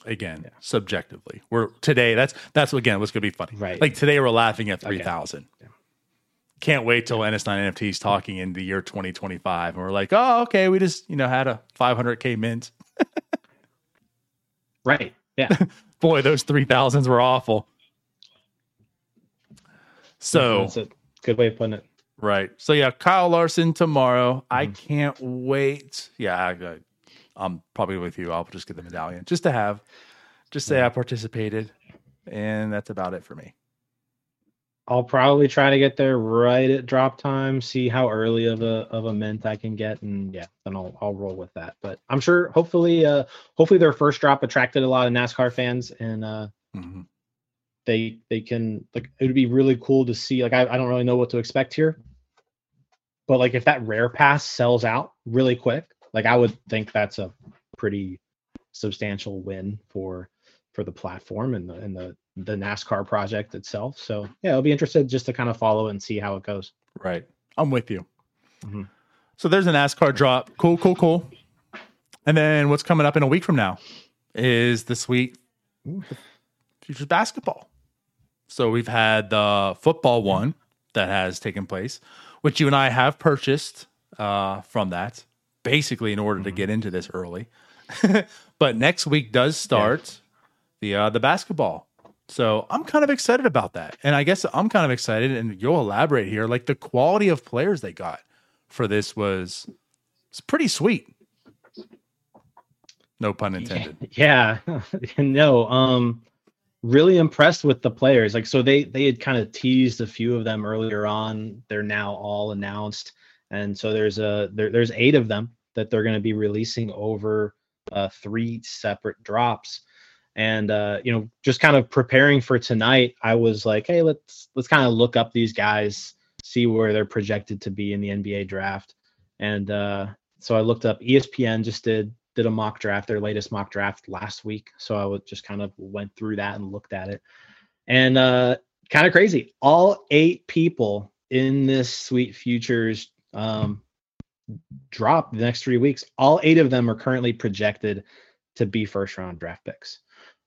Again, yeah. subjectively. We're today that's that's again what's going to be funny. Right. Like today we're laughing at 3,000. Okay. Yeah can't wait till NS9 NFTs talking in the year 2025. And we're like, oh, okay, we just, you know, had a 500K mint. right. Yeah. Boy, those 3000s were awful. So that's a good way of putting it. Right. So yeah, Kyle Larson tomorrow. Mm-hmm. I can't wait. Yeah, I, I'm probably with you. I'll just get the medallion just to have, just say I participated, and that's about it for me. I'll probably try to get there right at drop time, see how early of a of a mint I can get, and yeah, then I'll I'll roll with that. But I'm sure, hopefully, uh, hopefully their first drop attracted a lot of NASCAR fans, and uh, mm-hmm. they they can like it would be really cool to see. Like I, I don't really know what to expect here, but like if that rare pass sells out really quick, like I would think that's a pretty substantial win for for the platform and the and the the NASCAR project itself. So yeah, I'll be interested just to kind of follow and see how it goes. Right, I'm with you. Mm-hmm. So there's a NASCAR drop. Cool, cool, cool. And then what's coming up in a week from now is the sweet futures basketball. So we've had the football one that has taken place, which you and I have purchased uh, from that, basically in order mm-hmm. to get into this early. but next week does start the uh, the basketball. So I'm kind of excited about that, and I guess I'm kind of excited, and you'll elaborate here. Like the quality of players they got for this was it's pretty sweet. No pun intended. Yeah, no. Um, really impressed with the players. Like so, they they had kind of teased a few of them earlier on. They're now all announced, and so there's a there, there's eight of them that they're going to be releasing over uh, three separate drops And uh, you know, just kind of preparing for tonight, I was like, hey, let's let's kind of look up these guys, see where they're projected to be in the NBA draft. And uh, so I looked up ESPN just did did a mock draft, their latest mock draft last week. So I would just kind of went through that and looked at it. And uh kind of crazy. All eight people in this Sweet Futures um drop the next three weeks, all eight of them are currently projected to be first round draft picks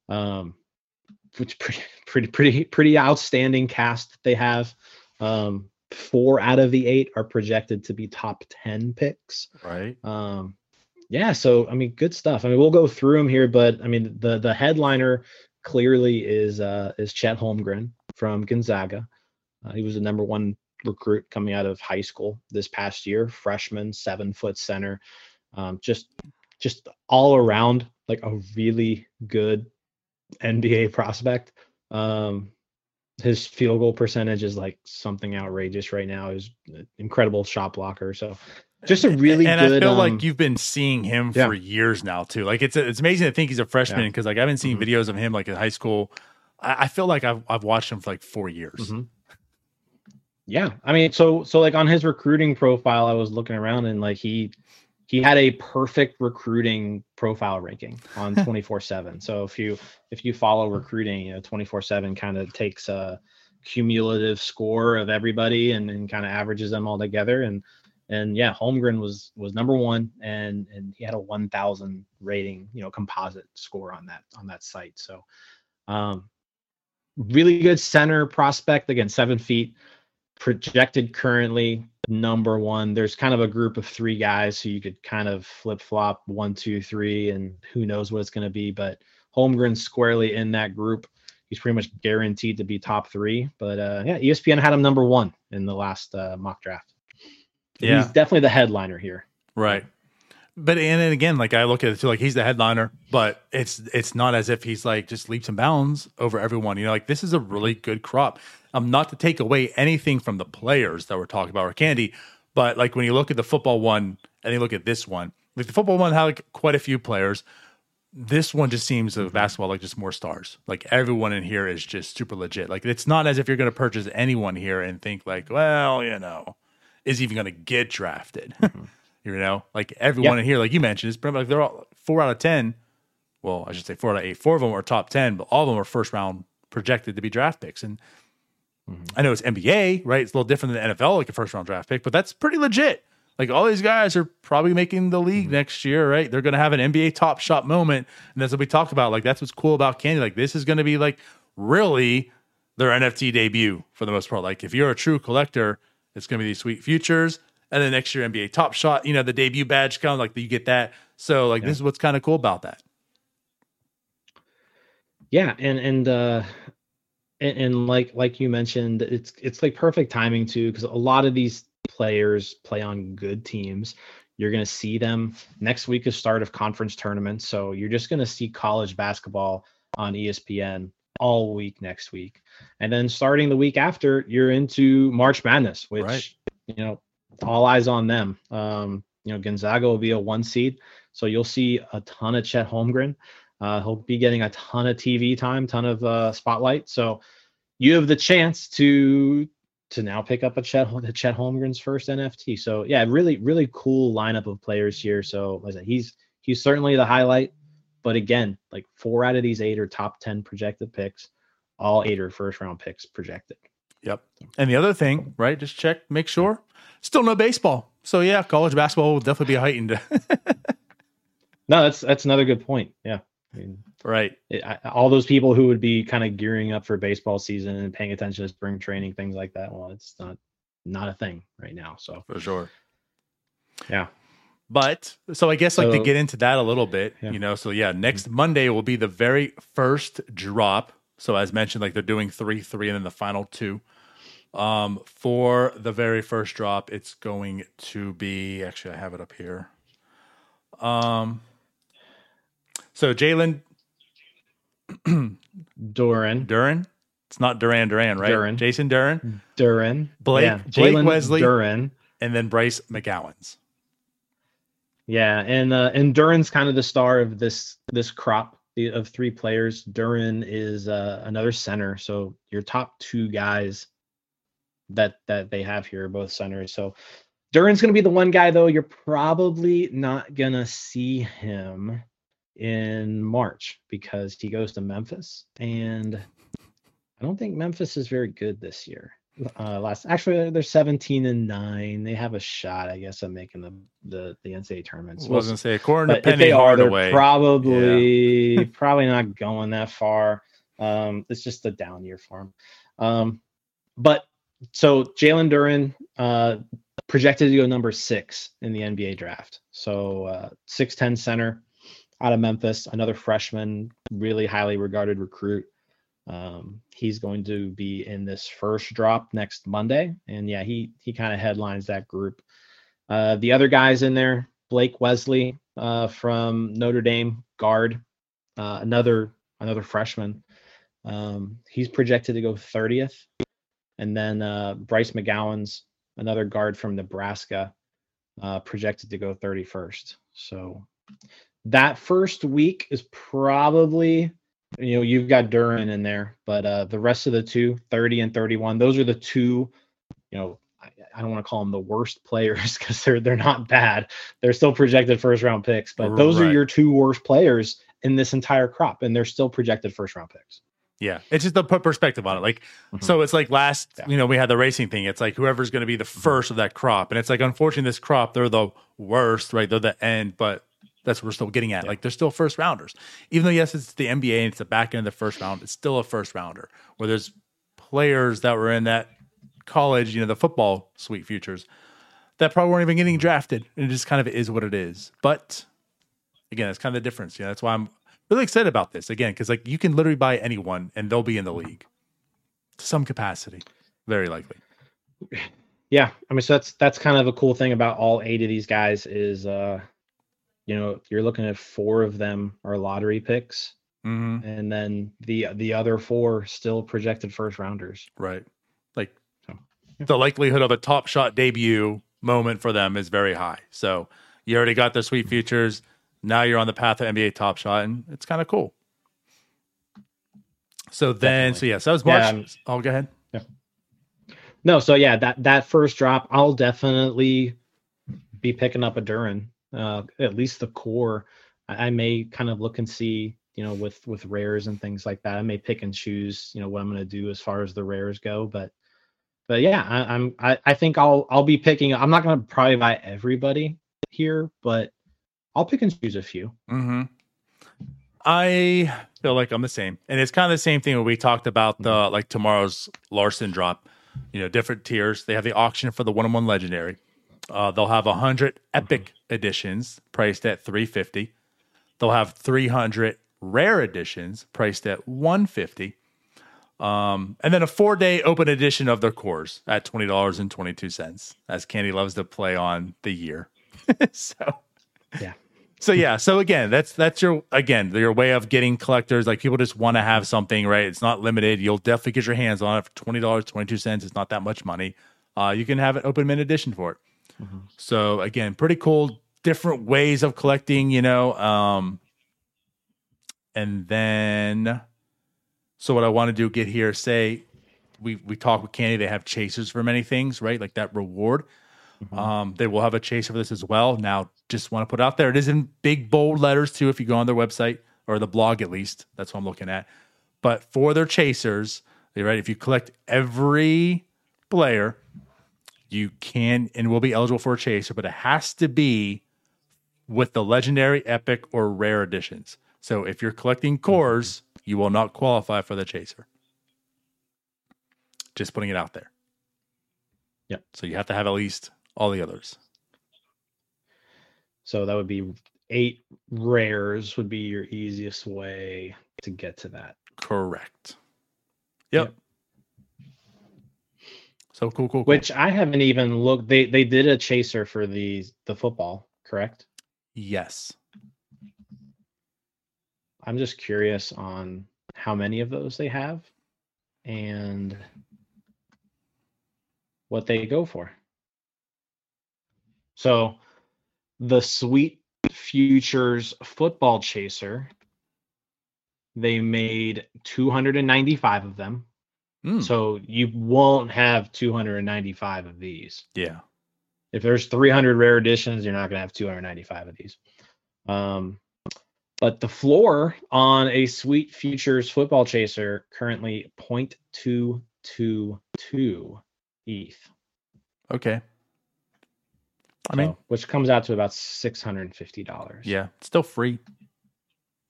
um, which pretty pretty pretty pretty outstanding cast that they have. Um, four out of the eight are projected to be top ten picks. Right. Um, yeah. So I mean, good stuff. I mean, we'll go through them here, but I mean, the the headliner clearly is uh, is Chet Holmgren from Gonzaga. Uh, he was the number one recruit coming out of high school this past year, freshman, seven foot center. Um, just just all around like a really good NBA prospect. Um, his field goal percentage is like something outrageous right now. Is incredible shot blocker. So just a really and good. I feel um, like you've been seeing him yeah. for years now too. Like it's it's amazing to think he's a freshman Yeah. because like I've been seeing Mhm. videos of him like in high school. I, I feel like I've I've watched him for like four years. Mhm. Yeah, I mean, so so like on his recruiting profile, I was looking around and like he he had a perfect recruiting profile ranking on 24/7. So if you if you follow recruiting, you know, 24/7 kind of takes a cumulative score of everybody and, and kind of averages them all together and and yeah, Holmgren was was number 1 and and he had a 1000 rating, you know, composite score on that on that site. So um really good center prospect again, 7 feet projected currently number one. There's kind of a group of three guys who you could kind of flip flop one, two, three, and who knows what it's going to be. But Holmgren's squarely in that group. He's pretty much guaranteed to be top three. But uh, yeah, ESPN had him number one in the last uh, mock draft. Yeah. He's definitely the headliner here. Right. But and then again, like I look at it too, like he's the headliner, but it's it's not as if he's like just leaps and bounds over everyone. You know, like this is a really good crop. Um, not to take away anything from the players that we're talking about or Candy, but like when you look at the football one and you look at this one, like the football one had like quite a few players. This one just seems of basketball like just more stars. Like everyone in here is just super legit. Like it's not as if you're going to purchase anyone here and think like, well, you know, is even going to get drafted. you know, like everyone Yeah. in here, like you mentioned, is pretty much like they're all four out of ten. Well, I should say four out of eight. Four of them are top ten, but all of them are first round projected to be draft picks. And I know it's NBA, right? It's a little different than NFL, like a first round draft pick, but that's pretty legit. Like all these guys are probably making the league next year, right? They're going to have an NBA top shot moment, and that's what we talked about. Like that's what's cool about Candy. Like this is going to be like really their NFT debut for the most part. Like if you're a true collector, it's going to be these sweet futures, and then next year NBA top shot. You know the debut badge comes, like you get that. So like this is what's kind of cool about that. Yeah, and and uh and, and like like you mentioned, it's it's like perfect timing too, because a lot of these players play on good teams. You're gonna see them next week is start of conference tournaments, so you're just gonna see college basketball on ESPN all week next week, and then starting the week after, you're into March Madness, which Right. you know all eyes on them. Um, you know Gonzaga will be a one seed, so you'll see a ton of Chet Holmgren. Uh, he'll be getting a ton of TV time, ton of uh, spotlight. So you have the chance to to now pick up a Chet, Chet Holmgren's first NFT. So yeah, really, really cool lineup of players here. So like I said, he's he's certainly the highlight. But again, like four out of these eight are top ten projected picks. All eight are first round picks projected. Yep. And the other thing, right? Just check, make sure. Still no baseball. So yeah, college basketball will definitely be heightened. No, that's that's another good point. Yeah. I mean, right. it, I, all those people who would be kind of gearing up for baseball season and paying attention to spring training, things like that. Well, it's not not a thing right now. So For sure. yeah, But so I guess like to get into that a little bit, Yeah. you know, so yeah, next Monday will be the very first drop. So as mentioned, like they're doing three, three, and then the final two. Um, for the very first drop, it's going to be actually I have it up here. Um, so Jalen Duran, Duran, it's not Duran Duran, right? Duran. Jason Duran, Duran, Blake- yeah. Blake Wesley. Duran, and then Bryce McGowens. yeah, and uh, and Duran's kind of the star of this this crop of three players. Duren is uh, another center. So your top two guys that that they have here are both centers. So Duren's going to be the one guy though. You're probably not going to see him in March because he goes to Memphis, and I don't think Memphis is very good this year. Uh, last actually they're 17 and nine. They have a shot, I guess, of making the the, the NCAA tournament. I was gonna say according to but if Penny they are, they're probably probably not going that far. Um, it's just a down year for him. Um, but so Jalen Duren uh, projected to go number six in the NBA draft. So uh, six ten center out of Memphis, another freshman, really highly regarded recruit. Um, he's going to be in this first drop next Monday, and yeah, he he kind of headlines that group. Uh, the other guys in there, Blake Wesley uh, from Notre Dame, guard, uh, another another freshman. Um, he's projected to go 30th, and then uh, Bryce McGowens another guard from Nebraska, uh, projected to go 31st. So that first week is probably you know you've got Duren in there, but uh, the rest of the two, 30 and 31, those are the two. You know, I, I don't want to call them the worst players because they're they're not bad. They're still projected first round picks, but those Right. are your two worst players in this entire crop, and they're still projected first round picks. Yeah, it's just the put perspective on it. Like, Mhm. so it's like last, Yeah. you know, we had the racing thing. It's like whoever's going to be the first of that crop, and it's like unfortunately this crop they're the worst, right? They're the end, but that's what we're still getting at. Yeah. Like they're still first rounders, even though yes, it's the NBA and it's the back end of the first round. It's still a first rounder where there's players that were in that college, you know, the football sweet futures that probably weren't even getting drafted, and it just kind of is what it is. But again, that's kind of the difference. You know, that's why I'm really excited about this again because like you can literally buy anyone and they'll be in the league to some capacity, very likely. Yeah, I mean, so that's that's kind of a cool thing about all eight of these guys is, uh, you know, you're looking at four of them are lottery picks, hmm and then the the other four still projected first rounders. Right, like So, yeah. the likelihood of a top shot debut moment for them is very high. So you already got their sweet futures. Now you're on the path of NBA top shot, and it's kind of cool. So then, so Definitely. yes, that was Yeah, March. oh, go ahead. Yeah no, so yeah, that that first drop, I'll definitely be picking up a Duran. Uh, at least the core. I, I may kind of look and see, you know, with with rares and things like that. I may pick and choose, you know, what I'm going to do as far as the rares go. But but yeah, I, I'm I, I think I'll I'll be picking. I'm not going to probably buy everybody here, but I'll pick and choose a few. Mm-hmm. I feel like I'm the same, and it's kind of the same thing when we talked about the like tomorrow's Larson drop. You know, different tiers. They have the auction for the one on one legendary. Uh, they'll have hundred epic editions priced at three fifty. They'll have three hundred rare editions priced at one fifty. Um, and then a four day open edition of their cores at twenty dollars and twenty two cents, as Candy loves to play on the year. so Yeah. so yeah, so again, that's that's your again your way of getting collectors. Like people just want to have something, right? It's not limited. You'll definitely get your hands on it for twenty dollars, twenty two cents. It's not that much money. Uh, you can have an open mint edition for it. So again, pretty cool, different ways of collecting. You know, um, and then so what I want to do get here, say we we talk with Candy. They have chasers for many things, right? Like that reward. Um, they will have a chaser for this as well. Now, just want to put out there, it is in big bold letters too. If you go on their website or the blog, at least that's what I'm looking at. But for their chasers, right. If you collect every player, you can and will be eligible for a chaser, but it has to be with the legendary, epic, or rare editions. So if you're collecting cores, you will not qualify for the chaser. Just putting it out there. Yeah. So you have to have at least all the others. So that would be eight rares would be your easiest way to get to that. Correct. Yep. So cool, cool, cool. Which I haven't even looked. They they did a chaser for the the football, correct? yes. I'm just curious on how many of those they have and what they go for. So the Sweet Futures football chaser they made 295 of them. Mm, So you won't have 295 of these. yeah. If there's 300 rare editions, you're not going to have 295 of these. Um, but the floor on a Sweet Futures football chaser currently 0.222 ETH. Okay. I mean, so- which comes out to about $650. yeah, it's still free.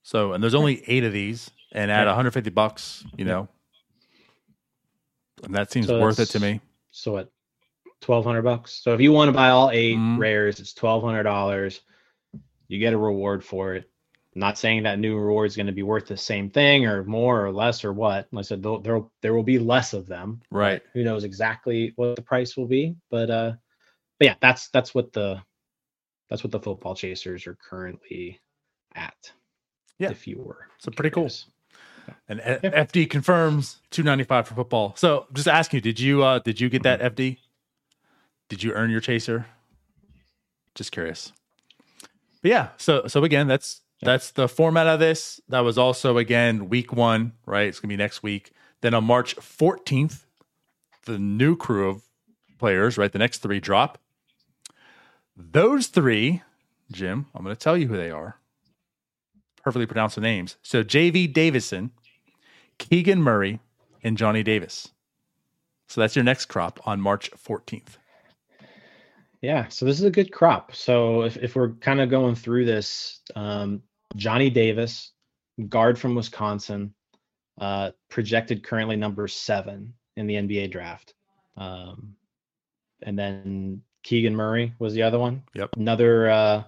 So, and there's only eight of these, and at Yeah. 150 bucks, you know, and that seems So worth it to me. So what? 1200 bucks. So if you want to buy all 8 Mhm. rares, it's $1200. You get a reward for it. I'm not saying that new reward is going to be worth the same thing or more or less or what. Like I said, there there will be less of them. Right. Who knows exactly what the price will be? But uh, but yeah, that's that's what the that's what the football chasers are currently at. Yeah. If you were So pretty cool. And Yeah. FD confirms 295 for football. So, just asking you, did you uh did you get that. FD? Did you earn your chaser? Just curious. But yeah, so so again, that's that's the format of this. That was also again week 1, right? It's going to be next week. Then on March 14th, the new crew of players, right? The next 3 drop. Those 3, Jim, I'm going to tell you who they are. Perfectly pronounce the names. So JD Davison, Keegan Murray, and Johnny Davis. So that's your next crop on March 14th. Yeah, so this is a good crop. So if, if we're kind of going through this, um, Johnny Davis, guard from Wisconsin, uh, projected currently number seven in the NBA draft. Um, and then Keegan Murray was the other one. Yep. Another, uh,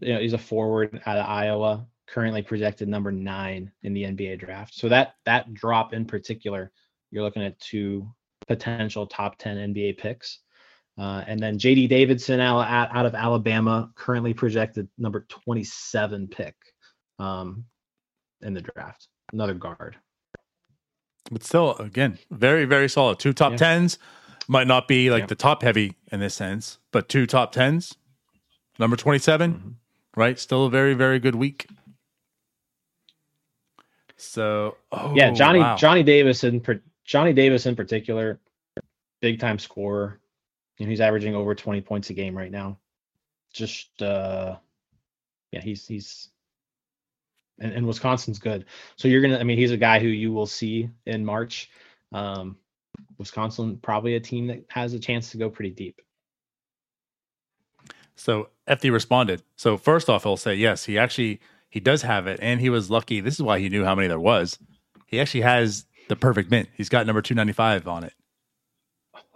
you know, he's a forward out of Iowa, currently projected number nine in the NBA draft. So that that drop in particular, you're looking at two potential top 10 NBA picks. Uh, and then JD Davidson out, out of Alabama, currently projected number 27 pick um, in the draft. Another guard. But still, again, very, very solid. Two top Yeah. tens might not be like Yeah. the top heavy in this sense, but two top tens. Number 27, Mhm. right? Still a very, very good week. So, oh, yeah, Johnny wow. Johnny Davis in Johnny Davis in particular, big time scorer. You know, he's averaging over 20 points a game right now. Just uh yeah, he's he's and, and Wisconsin's good. So you're gonna I mean he's a guy who you will see in March. Um Wisconsin probably a team that has a chance to go pretty deep. So FD responded. So first off, he'll say yes, he actually he does have it, and he was lucky. This is why he knew how many there was. He actually has the perfect mint. He's got number two ninety five on it.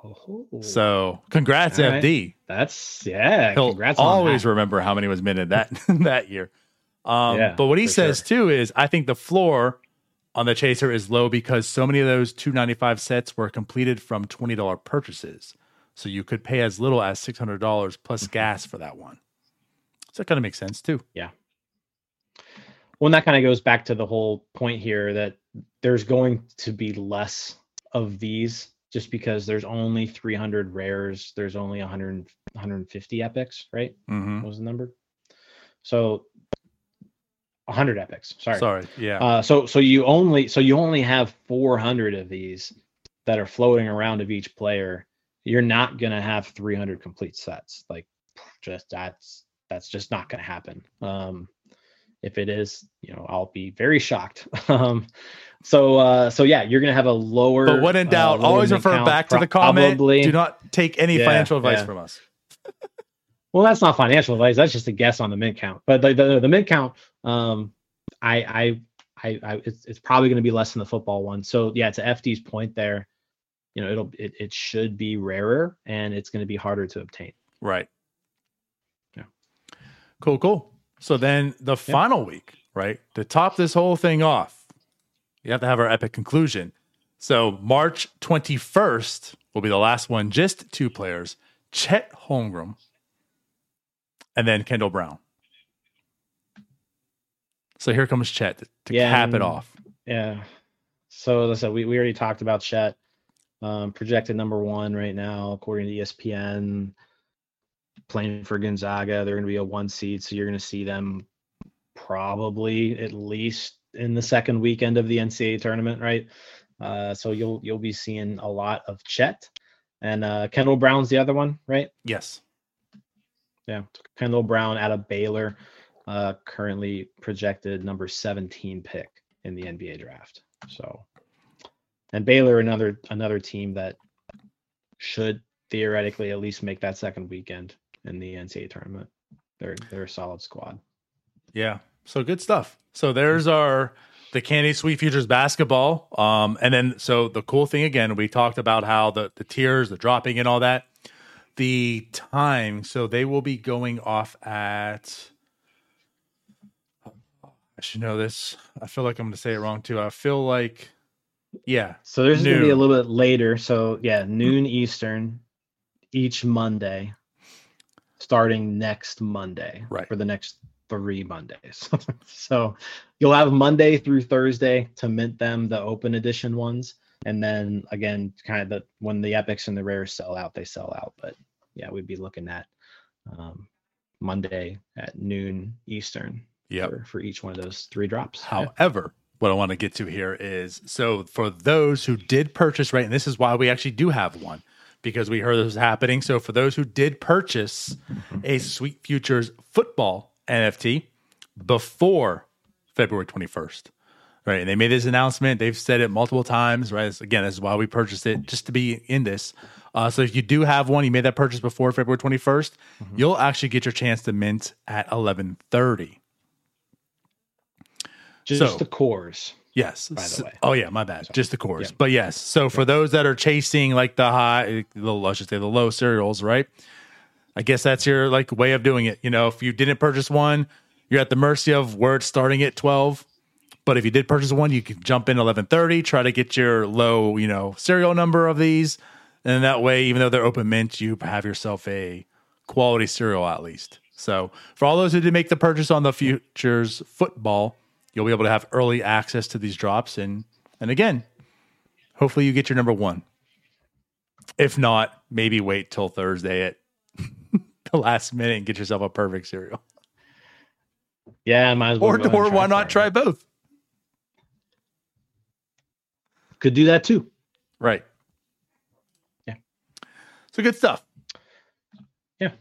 Oh, So congrats, right. FD. that's yeah. He'll congrats on always remember how many was minted that that year. Um, Yeah, but what he says sure. too is, I think the floor on the chaser is low because so many of those two ninety five sets were completed from twenty dollar purchases. So you could pay as little as six hundred dollars plus Mm-hmm. gas for that one. So that kind of makes sense too. Well, and that kind of goes back to the whole point here that there's going to be less of these just because there's only 300 rares, there's only 100, 150 epics, right? hmm What was the number? So 100 epics. Sorry. Sorry, yeah, Uh, so so you only so you only have 400 of these that are floating around of each player. You're not gonna have 300 complete sets. Like just that's that's just not gonna happen. Um, if it is, you know, I'll be very shocked. um, so uh, so yeah, you're gonna have a lower. but when in uh, doubt, lower always refer back to the comment. Probably. Do not take any Yeah, financial advice yeah. from us. Well, that's not financial advice. That's just a guess on the mint count. But the the, the mint count, um, I I I, I it's, it's probably going to be less than the football one. So yeah, to FD's point there, you know, it'll it, it should be rarer and it's going to be harder to obtain. Right. Yeah. Cool, cool. So then the final week, right? To top this whole thing off, you have to have our epic conclusion. So March 21st will be the last one, just two players, Chet Holmgren and then Kendall Brown. So here comes Chet to, to Yeah, cap it off. Yeah. So listen, we, we already talked about Chet. Um, projected number one right now, according to ESPN, playing for Gonzaga. They're going to be a one seed, so you're going to see them probably at least in the second weekend of the NCAA tournament, right? Uh, so you'll you'll be seeing a lot of Chet and uh, Kendall Brown's the other one, right? Yes. Yeah, Kendall Brown out of Baylor, uh, currently projected number 17 pick in the NBA draft. So, and Baylor another another team that should theoretically at least make that second weekend in the NCAA tournament. They're they're a solid squad. Yeah. So good stuff. So there's our the Candy Sweet Futures basketball. Um, and then so the cool thing again, we talked about how the the tiers, the dropping and all that. The time, so they will be going off at I should know this. I feel like I'm gonna say it wrong too. I feel like yeah. So there's gonna be a little bit later. So yeah, noon Eastern each Monday, starting next Monday. Right. For the next three Mondays. so you'll have Monday through Thursday to mint them, the open edition ones. And then again, kind of the when the epics and the rares sell out, they sell out. But yeah, we'd be looking at um, Monday at noon Eastern yep. for, for each one of those three drops. However, yeah. what I want to get to here is so for those who did purchase, right, and this is why we actually do have one because we heard this was happening. So for those who did purchase a Sweet Futures football NFT before February 21st. Right. And they made this announcement. They've said it multiple times. Right. Again, this is why we purchased it just to be in this. Uh, so if you do have one, you made that purchase before February 21st, mm-hmm. you'll actually get your chance to mint at 1130. Just so, the cores. Yes. By the way. Oh yeah, my bad. Just the cores. Yeah. But yes. So for those that are chasing like the high, the let's just say the low serials, right? I guess that's your like way of doing it. You know, if you didn't purchase one, you're at the mercy of where it's starting at 12. But if you did purchase one, you can jump in 1130, try to get your low, you know, serial number of these. And that way, even though they're open mint, you have yourself a quality serial at least. So for all those who did make the purchase on the futures football, you'll be able to have early access to these drops. And and again, hopefully you get your number one. If not, maybe wait till Thursday at the last minute and get yourself a perfect serial. Yeah, might as well. Or, or why not try both? Could do that too. Right. Yeah. So good stuff. Yeah.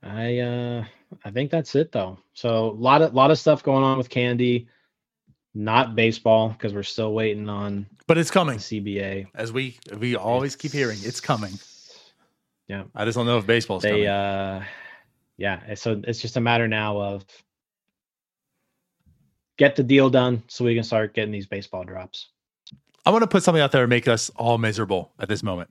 I uh I think that's it though. So a lot of lot of stuff going on with Candy. Not baseball because we're still waiting on. But it's coming. CBA, as we we always it's, keep hearing, it's coming. Yeah. I just don't know if baseball's they, coming. uh yeah, so it's just a matter now of get the deal done so we can start getting these baseball drops. I want to put something out there and make us all miserable at this moment.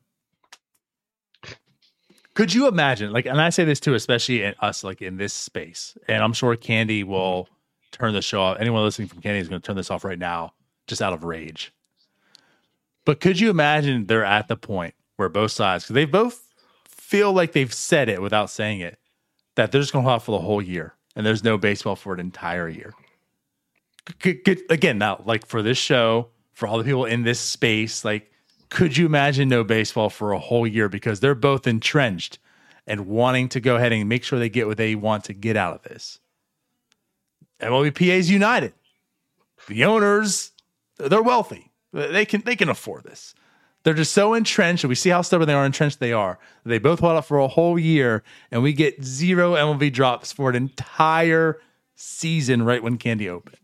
Could you imagine, like, and I say this too, especially in us, like in this space, and I'm sure Candy will turn the show off. Anyone listening from Candy is going to turn this off right now, just out of rage. But could you imagine they're at the point where both sides, because they both feel like they've said it without saying it that they're just going to hold for the whole year and there's no baseball for an entire year. Again, now, like for this show, for all the people in this space, like, could you imagine no baseball for a whole year because they're both entrenched and wanting to go ahead and make sure they get what they want to get out of this? MLBPA is united. The owners, they're wealthy. They can they can afford this. They're just so entrenched, and we see how stubborn they are, entrenched they are. They both hold out for a whole year, and we get zero MLB drops for an entire season right when Candy opened.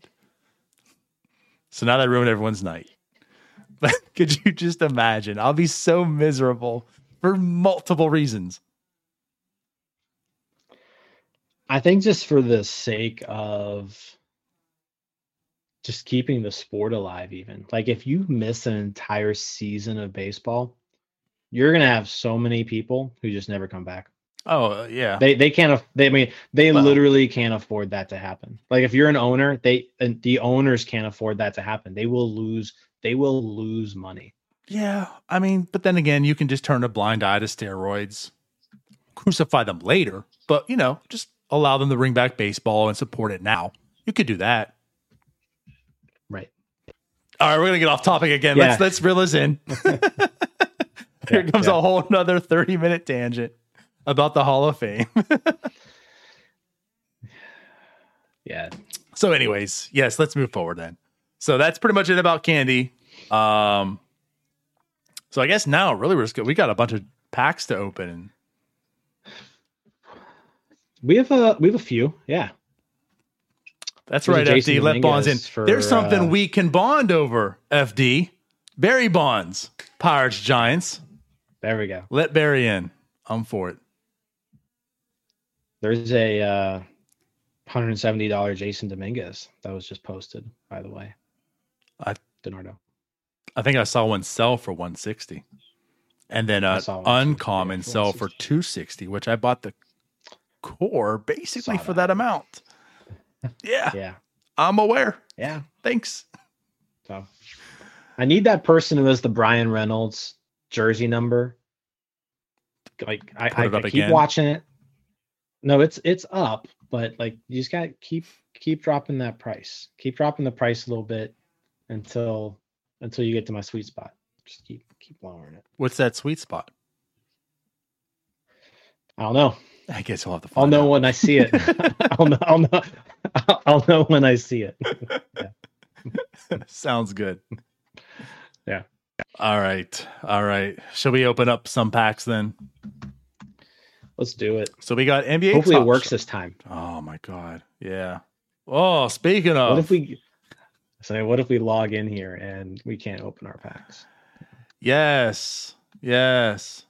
So now that ruined everyone's night. But could you just imagine? I'll be so miserable for multiple reasons. I think just for the sake of just keeping the sport alive even. Like if you miss an entire season of baseball you're gonna have so many people who just never come back. Oh uh, yeah. They they can't they I mean they well, literally can't afford that to happen. Like if you're an owner they the owners can't afford that to happen. They will lose they will lose money yeah i mean but then again you can just turn a blind eye to steroids crucify them later but you know just allow them to bring back baseball and support it now you could do that Right. all right, we're gonna get off topic again. Yeah. Let's let's reel us in. Here comes yeah. a whole another 30 minute tangent about the Hall of Fame. yeah. So, anyways, yes, let's move forward then. So that's pretty much it about candy. Um, so I guess now really we're just good. We got a bunch of packs to open. We have a we have a few. Yeah. That's There's right, FD. Let bonds in. For, There's something uh, we can bond over, FD. Barry bonds. Pirates, Giants. There we go. Let Barry in. I'm for it. There's a uh, $170 Jasson Dominguez that was just posted, by the way. Denardo. I think I saw one sell for 160. And then an uncommon sell for 260, which I bought the core basically for that. amount. Yeah, Yeah. I'm aware. Yeah. Thanks. So I need that person who has the Bryan Reynolds jersey number. Like I, I, I keep again. watching it. No, it's it's up, but like you just got to keep keep dropping that price. Keep dropping the price a little bit until until you get to my sweet spot. Just keep keep lowering it. What's that sweet spot? I don't know. I guess you'll have to find. I'll know out. when I see it. I'll know. I'll know. I'll know when I see it. Sounds good. Yeah. All right. All right. Shall we open up some packs then? Let's do it. So we got NBA. Hopefully, it works Shot. this time. Oh my god. Yeah. Oh, speaking of, What if we? So what if we log in here and we can't open our packs? yes, yes.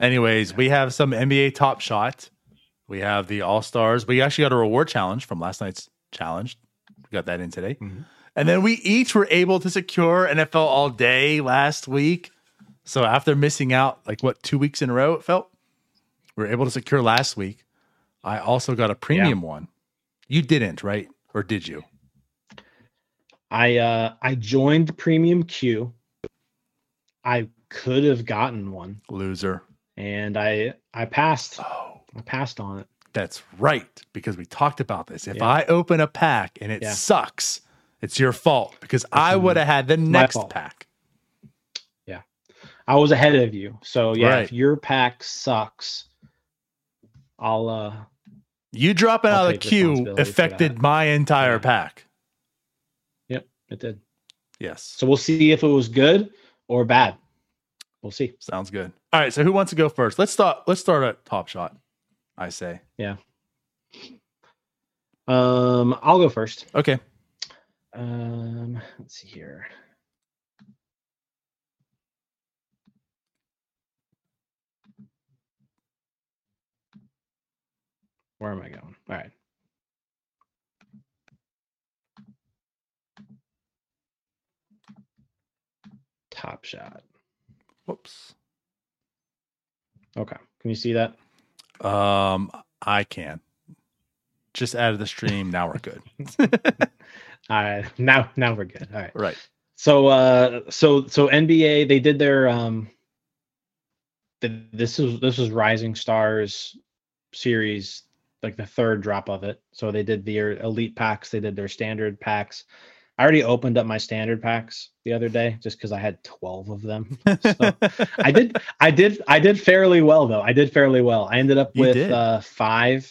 Anyways, we have some NBA Top Shot. We have the All Stars. We actually got a reward challenge from last night's challenge. We got that in today. Mhm. And then we each were able to secure NFL All Day last week. So after missing out, like what, two weeks in a row, it felt, we were able to secure last week. I also got a premium one. You didn't, right? Or did you? I uh I joined the premium queue. I could have gotten one, Loser. and I I passed. Oh, I passed on it. that's right. Because we talked about this. If Yeah. I open a pack and it Yeah. sucks, it's your fault because I would have had the next fault. pack. Yeah. I was ahead of you, so yeah. Right. If your pack sucks, I'll uh You dropping I'll out of the queue affected my entire Yeah. pack. It did. Yes. So we'll see if it was good or bad. We'll see. Sounds good. All right. So who wants to go first? Let's start. Let's start at Top Shot. I say. Yeah. Um, I'll go first. Okay. Um, let's see here. Where am I going? All right. Top shot. Whoops. Okay. Can you see that? Um, I can. Just out of the stream. Now we're good. All right. Now, now we're good. All right. right. So uh so so NBA they did their um th- this is this was Rising Stars series like the third drop of it. So they did their elite packs, they did their standard packs. I already opened up my standard packs the other day just because I had 12 of them. So I did I did I did fairly well though. I did fairly well. I ended up You with uh five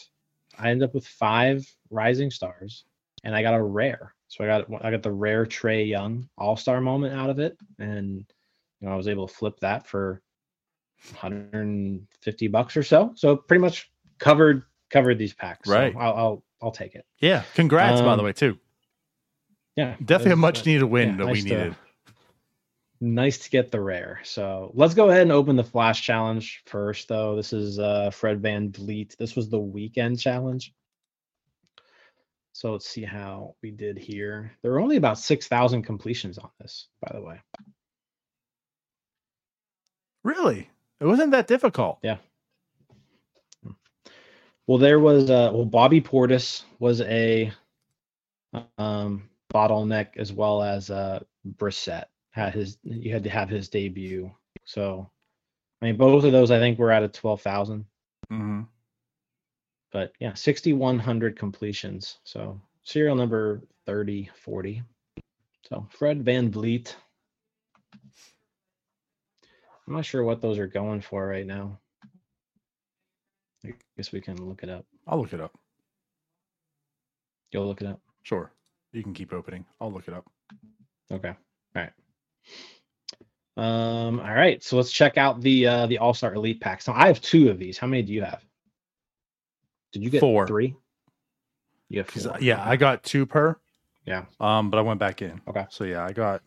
I ended up with five Rising Stars and I got a rare. So I got I got the rare Trae Young All Star moment out of it, and you know I was able to flip that for 150 bucks or so. So pretty much covered covered these packs. So Right. I'll, I'll I'll take it. yeah. Congrats, by the Um, way, too. Yeah. Definitely a much uh, needed win yeah, that we nice to- needed. Nice to get the rare. So let's go ahead and open the flash challenge first, though. This is uh, Fred VanVleet. This was the weekend challenge. So let's see how we did here. There were only about 6,000 completions on this, by the way. Really? It wasn't that difficult. Yeah. Well, there was uh well Bobby Portis was a um bottleneck as well as uh Brissett had his you had to have his debut. So I mean both of those I think were out of twelve thousand. hmm But yeah, sixty one hundred completions. So serial number 30, 40. So Fred VanVleet. I'm not sure what those are going for right now. I guess we can look it up. I'll look it up. You'll look it up. Sure. You can keep opening. I'll look it up. Okay. All right. Um, all right. So let's check out the uh the All-Star Elite packs. Now I have two of these. How many do you have? Did you get Four. three? You have 'Cause, four. uh, yeah, I got two per. Yeah. Um, but I went back in. Okay. So yeah, I got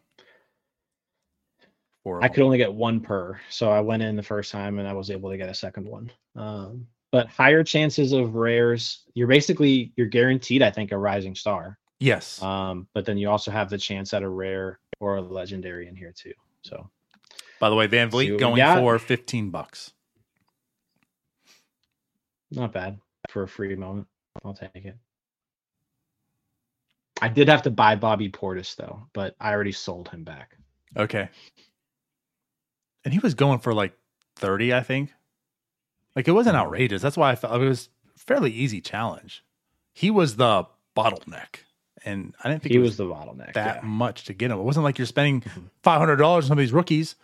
four. I could only get one per, so I went in the first time and I was able to get a second one. Um, but higher chances of rares. You're basically you're guaranteed, I think, a rising star. Yes. Um, but then you also have the chance at a rare or a legendary in here too. So By the way, Van see what we Vliet going for fifteen bucks. not bad for a free moment. I'll take it. I did have to buy Bobby Portis though, but I already sold him back. Okay. And he was going for like thirty, I think. Like it wasn't outrageous. That's why I felt it was a fairly easy challenge. He was the bottleneck, and I didn't think He it was was the bottleneck. that yeah. much to get him. It wasn't like you're spending Mhm. five hundred dollars on some of these rookies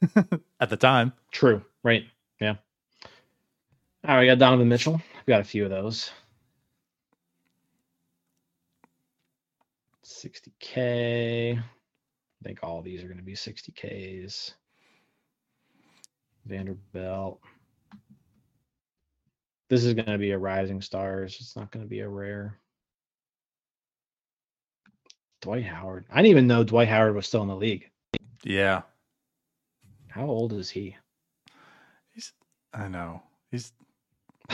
at the time. True. Right. Yeah. All right, we got Donovan Mitchell. We've got a few of those. 60K. I think all these are going to be 60Ks. Vanderbilt. This is going to be a rising stars. It's not going to be a rare. Dwight Howard. I didn't even know Dwight Howard was still in the league. Yeah, How old is he? He's I know. He's.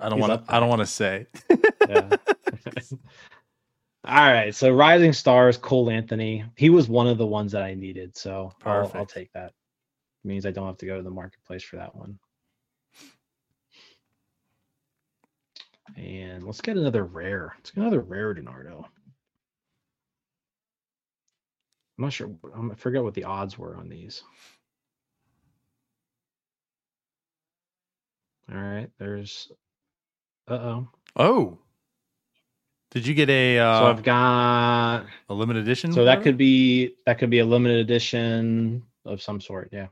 I don't want to. I don't want to say. Yeah. All right. So Rising Stars, Cole Anthony. He was one of the ones that I needed. So I'll, I'll take that. means I don't have to go to the marketplace for that one. And let's get another rare. Let's get another rare Donardo. I'm not sure. I'm- I forget what the odds were on these. All right. There's. Uh oh. Oh. Did you get a uh, So I've got. a limited edition? So that could be that could be a limited edition of some sort. Yeah.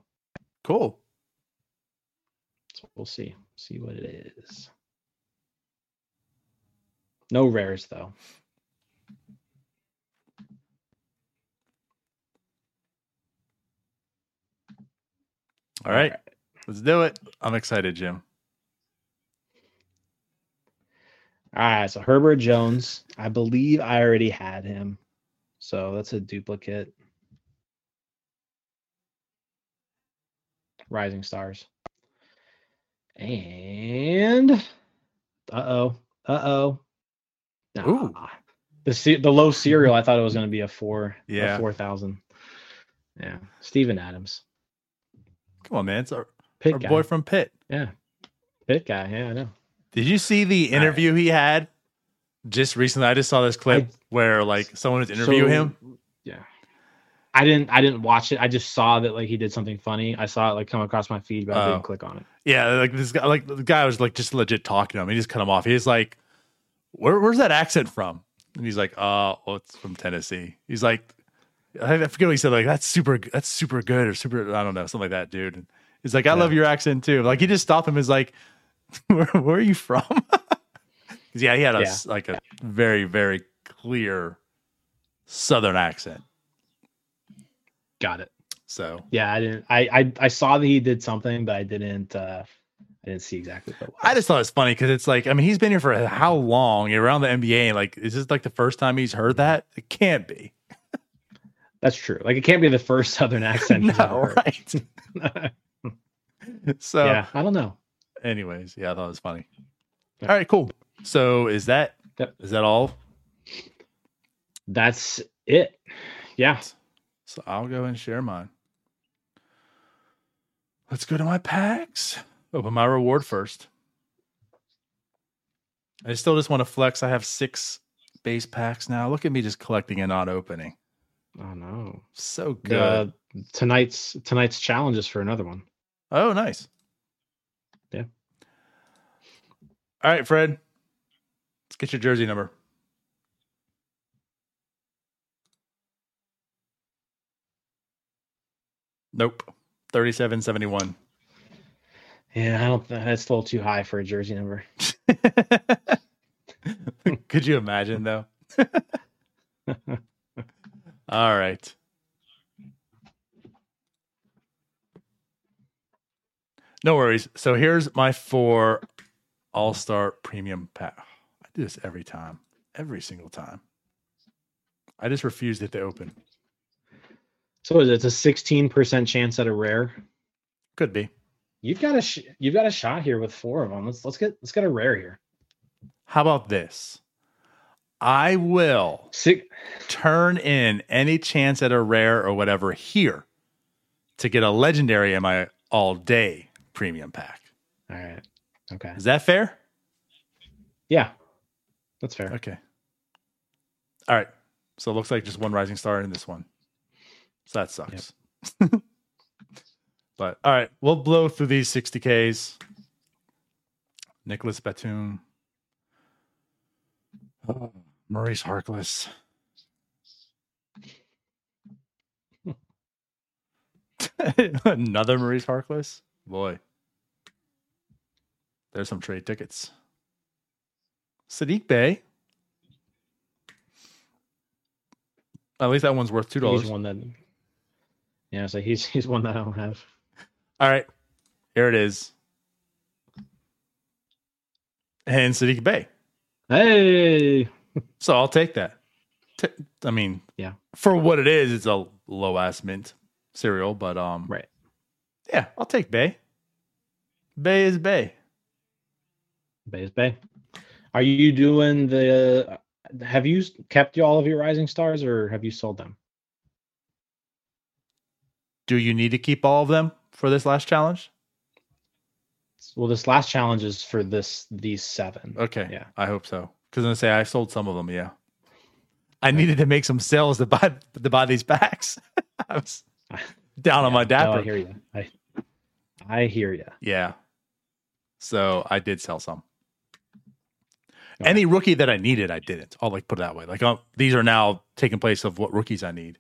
cool. So we'll see. See what it is. No rares though. All right, let's do it. I'm excited, Jim. All right. So Herbert Jones. I believe I already had him. So that's a duplicate. Rising Stars. And uh oh. Uh oh. Ooh. The the low serial, I thought it was going to be a four. Yeah. A four thousand. Yeah. Steven Adams. Come on, man. It's our, Pitt our guy. boy from Pitt. Yeah. Pitt guy. Yeah, I know. Did you see the interview he had just recently? I just saw this clip I- where like someone was interviewing So, him. Yeah. I didn't I didn't watch it. I just saw that like he did something funny. I saw it like come across my feed, but I Oh. didn't click on it. Yeah, like this guy, like the guy was like just legit talking to him. He just cut him off. He's like, Where, "Where's that accent from?" And he's like, "Uh, well, it's from Tennessee." He's like, I forget what he said. Like, that's super. That's super good or super. I don't know, something like that, dude. He's like, "I love your accent too." Like, he just stopped him. Is like, "Where, where are you from?" yeah, he had a Yeah. like a very very clear Southern accent. Got it. So Yeah, I didn't I I, I saw that he did something, but I didn't uh I didn't see exactly what was. I just thought it's funny because it's like, I mean, he's been here for how long around the NBA? Like, is this like the first time he's heard that? It can't be. That's true. Like it can't be the first southern accent. no, right? so, yeah, I don't know. anyways, yeah, I thought it was funny. Yeah. All right, cool. So, is that is Yep. that all? That's it. Yeah. So, I'll go and share mine. Let's go to my packs. Open my reward first. I still just want to flex. I have six base packs now. Look at me just collecting and not opening. Oh no. So good. Tonight's tonight's challenge is for another one. Oh, nice. Yeah. All right, Fred. Let's get your jersey number. Nope. 3771. Yeah, I don't. That's a little too high for a jersey number. Could you imagine though? All right. No worries. So here's my four All Star Premium pack. I do this every time, every single time. I just refused it to open. So it's a sixteen percent chance at a rare. Could be. You've got a sh- you've got a shot here with four of them. Let's let's get let's get a rare here. How about this? I will Six. turn in any chance at a rare or whatever here to get a legendary in my all day premium pack. All right. Okay. Is that fair? Yeah, that's fair. Okay. All right. So it looks like just one rising star in this one. So that sucks. but all right, we'll blow through these 60Ks. Nicolas Batum. Oh, Maurice Harkless. Another Maurice Harkless? Boy. There's some trade tickets. Saddiq Bey. At least that one's worth two dollars. He's one that. Yeah, so he's he's one that I don't have. All right, here it is. And Saddiq Bey. Hey, So I'll take that. T- I mean, Yeah. for what it is, it's a low ass mint serial, but um, right. yeah, I'll take Bey. Bey is Bey. Bey is Bey. Are you doing the? Have you kept all of your rising stars, or have you sold them? Do you need to keep all of them for this last challenge? Well, this last challenge is for this these seven. Okay, Yeah. I hope so. Because gonna say I sold some of them. Yeah, I needed to make some sales to buy to buy these packs. I was down on my Yeah, no, I hear you. I I hear you. Yeah. So I did sell some. Any rookie that I needed, I didn't. I'll like put it that way. Like um, these are now taking place of what rookies I need.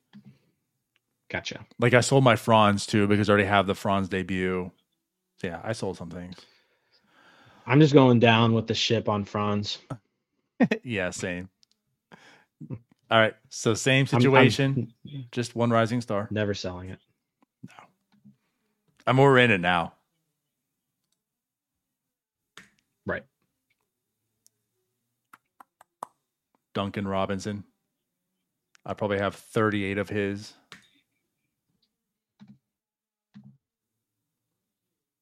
Gotcha. Like I sold my Franz too because I already have the Franz debut. So yeah, I sold some things. I'm just going down with the ship on Franz. yeah, same. All right. So same I'm- I'm situation, just one rising star. never selling it. No. I'm more in it now. Right. Duncan Robinson. I probably have 38 of his.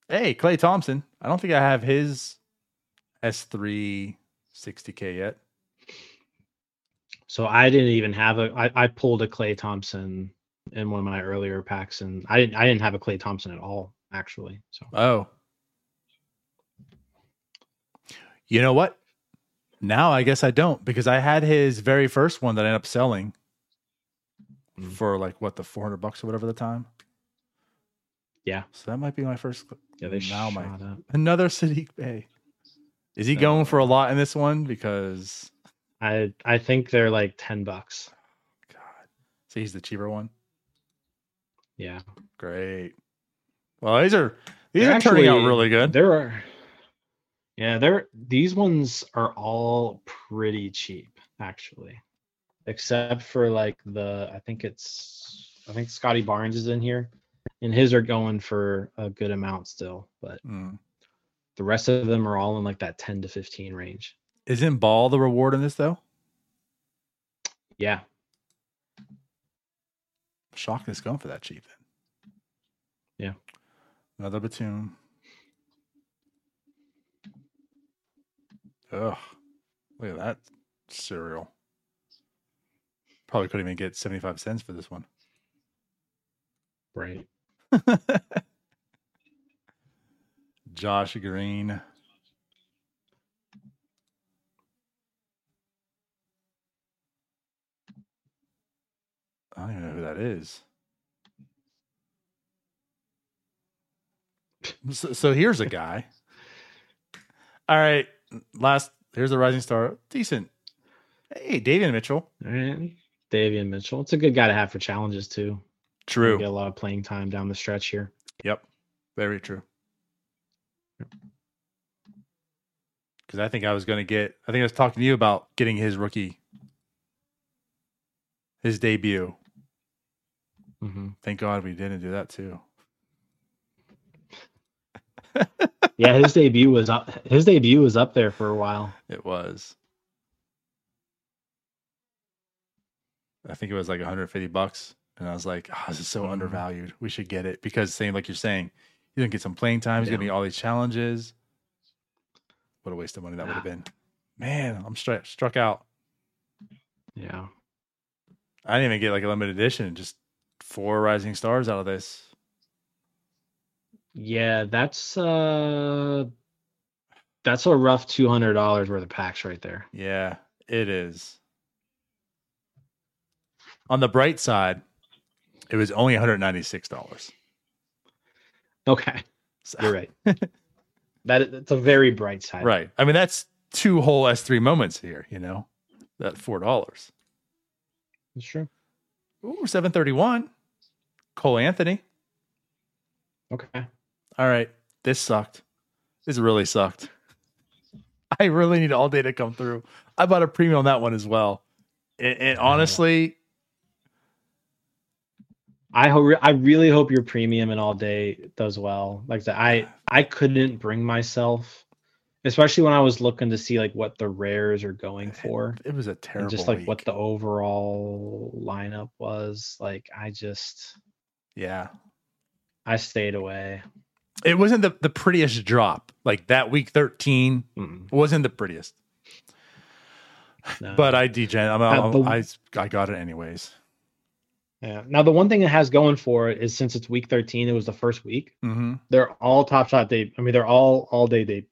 Hey, Klay Thompson. I don't think I have his S3 60K yet. So I didn't even have a. I, I pulled a Klay Thompson in one of my earlier packs, and I didn't. I didn't have a Klay Thompson at all, actually. So Oh. You know what? Now I guess I don't because I had his very first one that I ended up selling Mm. for like what the 400 bucks or whatever the time. Yeah. So that might be my first yeah, they now shot my up. another Saddiq Bey. Is he going for a lot in this one? Because I I think they're like ten bucks. God, so he's the cheaper one. Yeah, Great. Well, these are these They're are turning out really good. there are. Yeah, there. These ones are all pretty cheap, actually, except for like the. I think it's. I think Scottie Barnes is in here, and his are going for a good amount still, but Mm. The rest of them are all in like that ten to fifteen range. Isn't ball the reward in this though? Yeah, Shocked it's going for that cheap then. Yeah. Another Batum. Ugh. Look at that serial. Probably couldn't even get 75 cents for this one. right. Josh Green. I don't even know who that is. So, so here's a guy. All right, last here's a rising star. Decent. Hey, Davion Mitchell. All right. Davion Mitchell. It's a good guy to have for challenges too. True. Get a lot of playing time down the stretch here. Yep. Very true. Because I think I was going to get. I think I was talking to you about getting his rookie, his debut. hmm Thank God we didn't do that too. Yeah, his debut was up. His debut was up there for a while. It was. I think it was like 150 bucks, and I was like, "Oh, this is so Mhm. undervalued. We should get it because same like you're saying, he's gonna get some playing time. He's gonna Yeah. be all these challenges. What a waste of money that would have been. Man, I'm struck struck out. Yeah. I didn't even get like a limited edition. Just four rising stars out of this. Yeah, that's uh that's a rough two hundred dollars worth of packs right there. Yeah, it is. On the bright side, it was only 196 dollars. Okay, you're right. that that's a very bright side. Right. I mean, that's two whole S3 moments here, you know, that $4. That's true. Ooh, 731. Cole Anthony. Okay. All right. This sucked. This really sucked. I really need all day to come through. I bought a premium on that one as well. And, and honestly, I hope I really hope your premium and all day does well. Like that, I I couldn't bring myself, especially when I was looking to see like what the rares are going for, it was a terrible just like week. what the overall lineup was. Like I just yeah. I stayed away. It wasn't the, the prettiest drop. Like that week 13 Mm, wasn't the prettiest. no. But I degen. I'm, Uh, the- I I got it anyways. Yeah. Now the one thing it has going for it is since it's week 13, it was the first week. Mm-hmm. They're all top shot day. I mean, they're all all day day,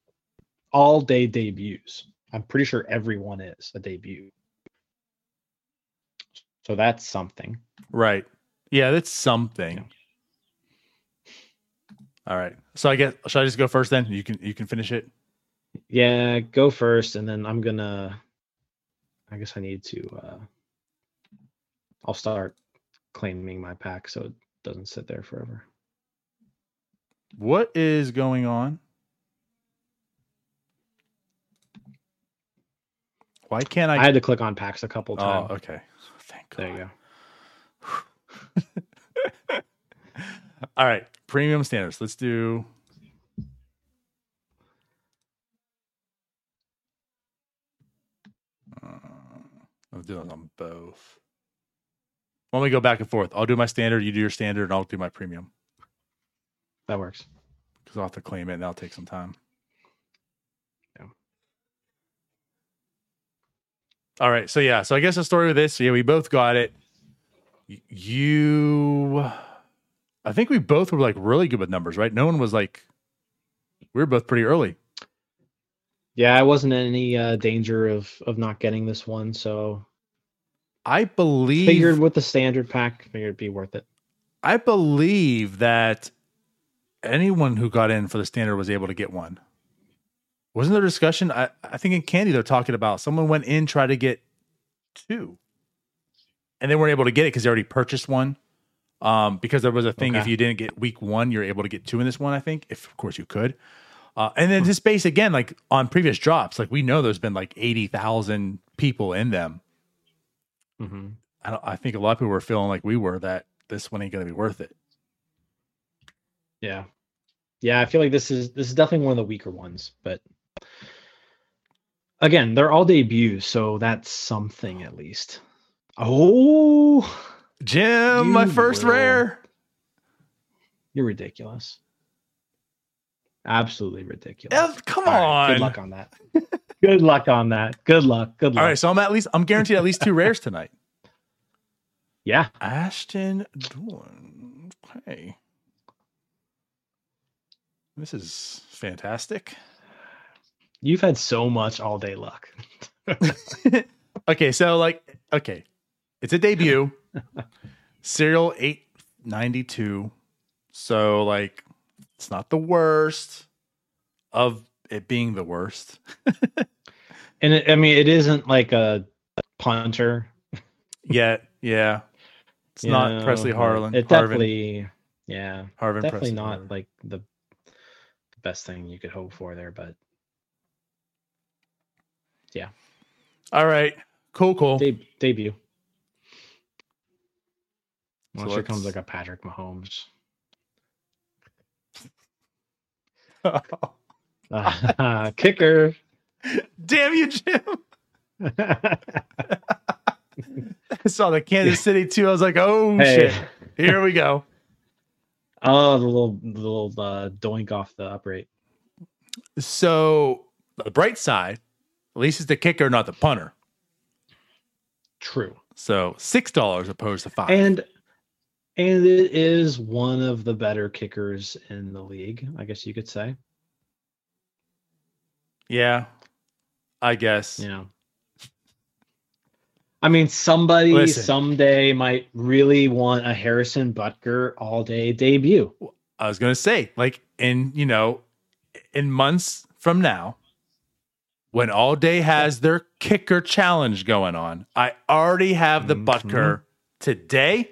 all day debuts. I'm pretty sure everyone is a debut. So that's something. Right. Yeah, that's something. All right. So I guess should I just go first then? You can you can finish it. Yeah, go first, and then I'm gonna. I guess I need to. uh I'll start claiming my pack so it doesn't sit there forever. What is going on? Why can't I, I? had to click on packs a couple times. oh, okay. Thank God. There you go. All right. Premium standards. Let's do. Uh, I'll do it on both. Why don't we go back and forth? I'll do my standard, you do your standard, and I'll do my premium That works. because I'll have to claim it and that'll take some time. Yeah. All right. So, yeah. So, I guess the story with this, yeah, we both got it. You, I think we both were like really good with numbers, right? No one was like, we were both pretty early. Yeah, I wasn't in any uh, danger of of not getting this one, so I believe figured with the standard pack, figured it'd be worth it. I believe that anyone who got in for the standard was able to get one. Wasn't there a discussion? I, I think in Candy they're talking about someone went in tried to get two, and they weren't able to get it because they already purchased one. Um, because there was a thing if you didn't get week one, you're able to get two in this one. I think, if of course you could. Uh, and then this base again, like on previous drops, like we know there's been like eighty thousand people in them. Hmm I don't, I think a lot of people were feeling like we were that this one ain't going to be worth it. Yeah, yeah. I feel like this is this is definitely one of the weaker ones, but again, they're all debuts, so that's something at least. Oh, Jim, my first will. rare. you're ridiculous. Absolutely ridiculous. Yeah, come right, on. good luck on that. good luck on that. Good luck. Good luck. All right, so I'm at least I'm guaranteed at least two rares tonight. Yeah. Ashton Dulin. Okay. This is fantastic. You've had so much all day luck. okay, so like okay. It's a debut. Serial 892. So like it's not the worst of it being the worst. And it, I mean, it isn't like a punter. Yet, yeah. It's you not know, Pressley Harvin. It Harvin, definitely, yeah, Harvin definitely Presley not Harvin. like the, best thing you could hope for there. But Yeah. All right. Cool, cool. De- debut. So Well, here comes like a Patrick Mahomes. Uh, kicker. Damn you, Jim. I saw the Kansas City too. I was like, oh Hey. shit. Here we go. Oh, the little the little uh, doink off the upright. So the bright side, at least it's the kicker, not the punter. True. So six dollars opposed to five. And and it is one of the better kickers in the league, I guess you could say. yeah, I guess. You know. I mean, somebody Listen. someday might really want a Harrison Butker all day debut. I was gonna say, like in you know, in months from now, when all day has their kicker challenge going on, I already have the Mhm. Butker today.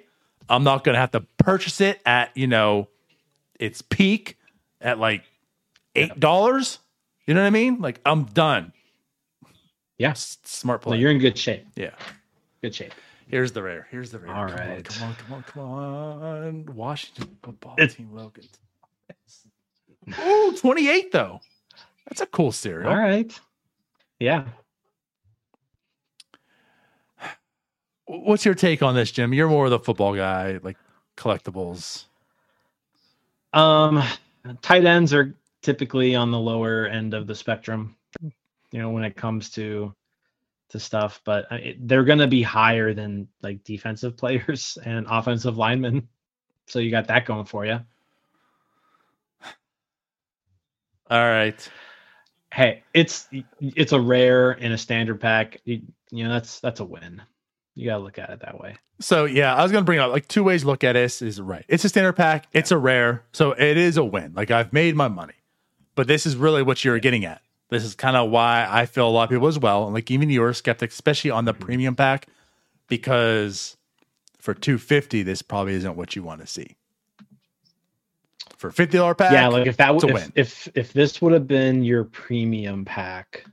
I'm not gonna have to purchase it at you know its peak at like eight dollars. You know what I mean? Like I'm done. Yes. S- Smart So play. you're in good shape. yeah. Good shape. Here's the rare. Here's the rare. All come right. On, come on, come on, come on. Washington football It- team Logan. Ooh, 28 though. That's a cool serial. All right. Yeah. What's your take on this, Jim? You're more of the football guy, like collectibles. Um, tight ends are typically on the lower end of the spectrum, you know, when it comes to to stuff. But uh, it, they're going to be higher than like defensive players and offensive linemen. So you got that going for you. All right. Hey, it's it's a rare in a standard pack. You, you know, that's that's a win. You got to look at it that way. So yeah, I was gonna bring up like two ways to look at this is right. It's a standard pack, it's a rare, so it is a win. Like I've made my money. But this is really what you're getting at. This is kind of why I feel a lot of people as well, and like even you are skeptic, especially on the premium pack, because for 250, this probably isn't what you want to see. For fifty dollar pack, yeah, like if that would if, if if this would have been your premium pack,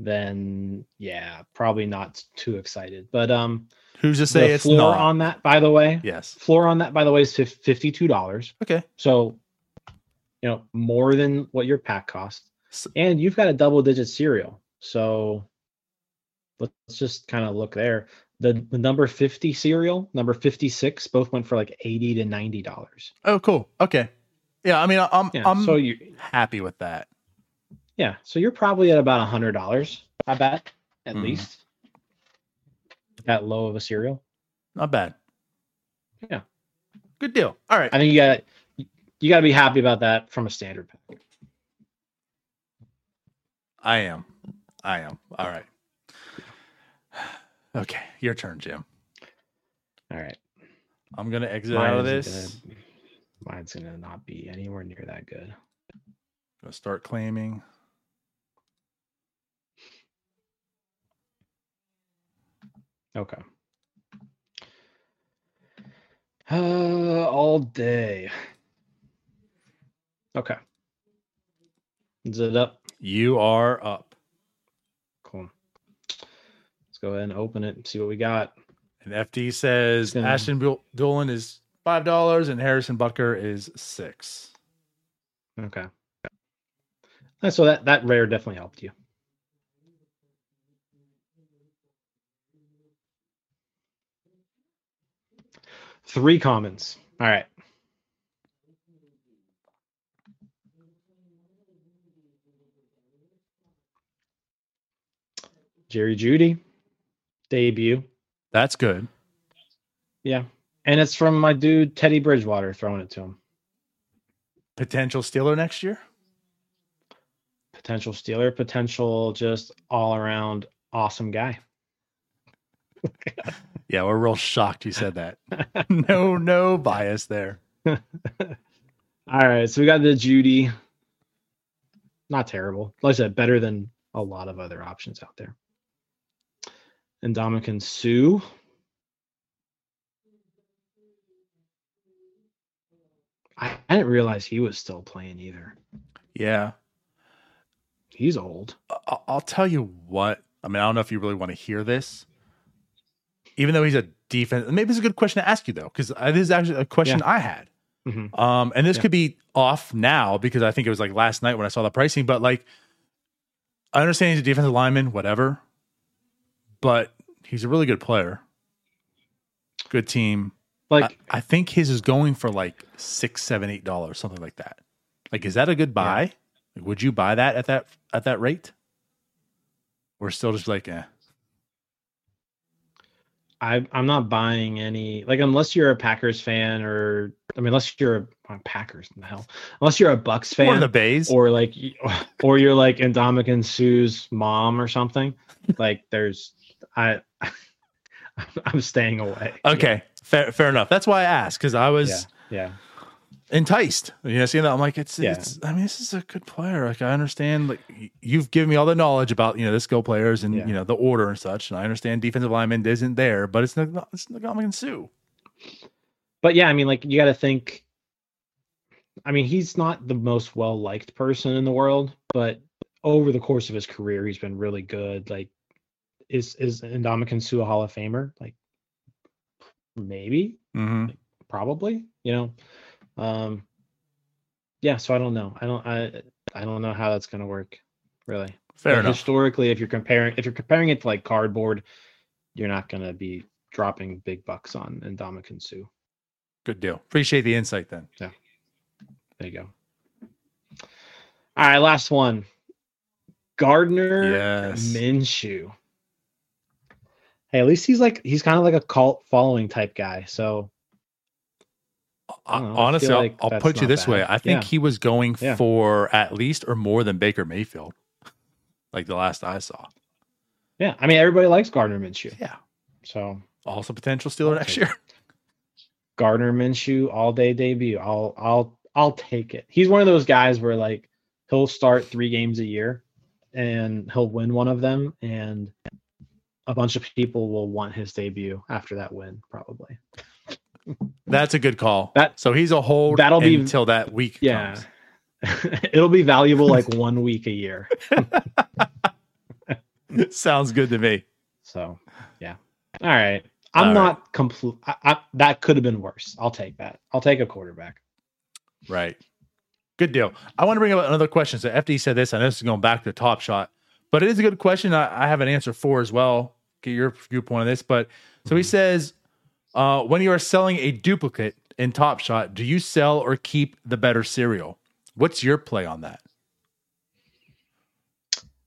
then yeah, probably not too excited. But um, who's to say it's floor not? on that, by the way, yes. floor on that, by the way, is fif- fifty-two dollars. Okay. So, you know, more than what your pack costs, and you've got a double-digit serial. So, let's just kind of look there. The, the number 50 serial, number 56, both went for like 80 to 90 dollars. Oh, cool. Okay. Yeah, I mean, I'm Yeah. I'm so you happy with that. Yeah, so you're probably at about a hundred dollars, I bet, at Mhm. least. That low of a serial. Not bad. Yeah. Good deal. All right. I think you got you got to be happy about that from a standard pack. I am. I am. All right. Okay, your turn, Jim. All right, I'm gonna exit Mine out of this. Gonna, mine's gonna not be anywhere near that good. Gonna start claiming. Okay. Uh, all day. Okay. Is it up? You are up. Cool. Let's go ahead and open it and see what we got. And FD says gonna- Ashton Dulin is five dollars and Harrison Butker is six. Okay. So that that rare definitely helped you. Three commons. All right. Jerry Jeudy debut. That's good. Yeah. And it's from my dude Teddy Bridgewater throwing it to him. Potential Steeler next year. Potential Steeler, potential just all around awesome guy. Yeah, we're real shocked you said that. no, no bias there. All right, so we got the Jeudy. Not terrible. Like I said, better than a lot of other options out there. And Ndamukong Suh. I, I didn't realize he was still playing either. Yeah. He's old. I'll tell you what I mean, I don't know if you really want to hear this. Even though he's a defense, maybe it's a good question to ask you though, because this is actually a question Yeah. I had. Mhm. Um, and this Yeah. could be off now because I think it was like last night when I saw the pricing, but like I understand he's a defensive lineman, whatever, but he's a really good player. Good team. Like I, I think his is going for like six, seven, eight dollars, something like that. Like, is that a good buy? Like, would you buy that at that at that rate? We're still just like, eh. I I'm not buying any like unless you're a Packers fan or I mean unless you're a uh, Packers in the hell unless you're a Bucs fan the bays. or like or you're like Ndamukong Suh's mom or something like there's I I'm staying away. okay, fair, fair enough. That's why I asked because I was Yeah. Yeah. enticed. You know, seeing that I'm like, it's, Yeah. it's. I mean, this is a good player. Like, I understand. Like, you've given me all the knowledge about you know the skill players and Yeah. you know the order and such, and I understand defensive lineman isn't there, but it's not. It's not gonna Sue. But yeah, I mean like you got to think I mean he's not the most well liked person in the world, but over the course of his career he's been really good. Like is is Ndamukong Suh a Hall of Famer? Like maybe. hmm probably you know um yeah so i don't know i don't i i don't know how that's going to work really Fair But enough. historically if you're comparing if you're comparing it to like cardboard you're not going to be dropping big bucks on Ndamukong Suh. Good deal. Appreciate the insight then. Yeah. There you go all right last one gardner Yes. minshew hey at least he's like he's kind of like a cult following type guy so I know, I Honestly, I'll, like I'll put you this way. I think Yeah. he was going Yeah. for at least or more than Baker Mayfield, like the last I saw. yeah i mean everybody likes gardner minshew Yeah. so Also potential Steeler next year. Gardner Minshew all day debut. I'll I'll I'll take it. He's one of those guys where like he'll start three games a year and he'll win one of them and a bunch of people will want his debut after that win probably. That's a good call. That- so he's a hold that'll be- until that week Yeah. comes. It'll be valuable like one week a year. Sounds good to me. So, yeah. All right. I'm All right. not complete. I, I, that could have been worse. I'll take that. I'll take a quarterback. Right. Good deal. I want to bring up another question. So FD said this, and this is going back to the Top Shot, but it is a good question. I, I have an answer for as well. Get your viewpoint on this. But so he says, uh, when you are selling a duplicate in Top Shot, do you sell or keep the better serial? What's your play on that?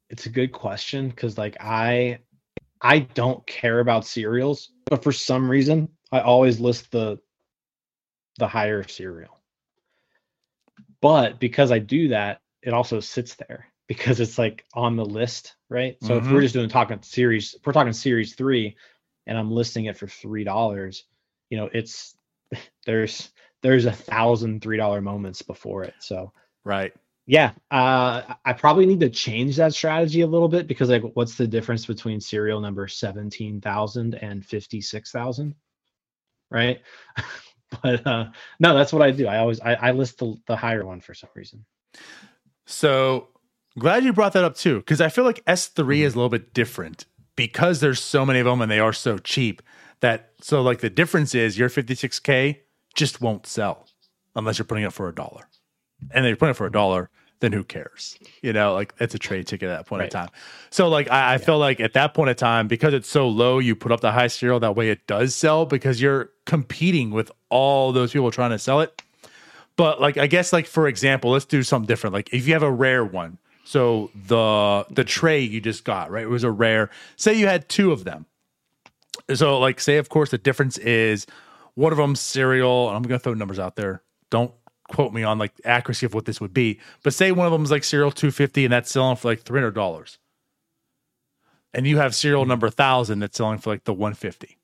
It's a good question because like I I don't care about serials, but for some reason I always list the the higher cereal. But because I do that, it also sits there because it's like on the list, right? So if Mhm. we're just doing talking series, if we're talking series three, and I'm listing it for three dollars, you know, it's there's there's a thousand three dollar moments before it. So Right. yeah, uh, I probably need to change that strategy a little bit because like, what's the difference between serial number seventeen thousand and fifty six thousand? Right, but uh, no, that's what I do. I always I, I list the, the higher one for some reason. So glad you brought that up too, because I feel like S3 mm-hmm. is a little bit different because there's so many of them and they are so cheap that so like the difference is your 56k just won't sell unless you're putting it for a dollar. And if you're putting it for a dollar, then who cares? You know, like it's a trade ticket at that point in time. So like I, I feel like at that point in time, because it's so low, you put up the high serial, that way it does sell because you're competing with all those people trying to sell it. But like I guess like for example, let's do something different. Like if you have a rare one, so the the Trae you just got, right? It was a rare. Say you had two of them. So like say of course the difference is one of them serial, and I'm gonna throw numbers out there. Don't quote me on like accuracy of what this would be, but say one of them is like serial 250 and that's selling for like $300. And you have serial number 1000 that's selling for like the 150.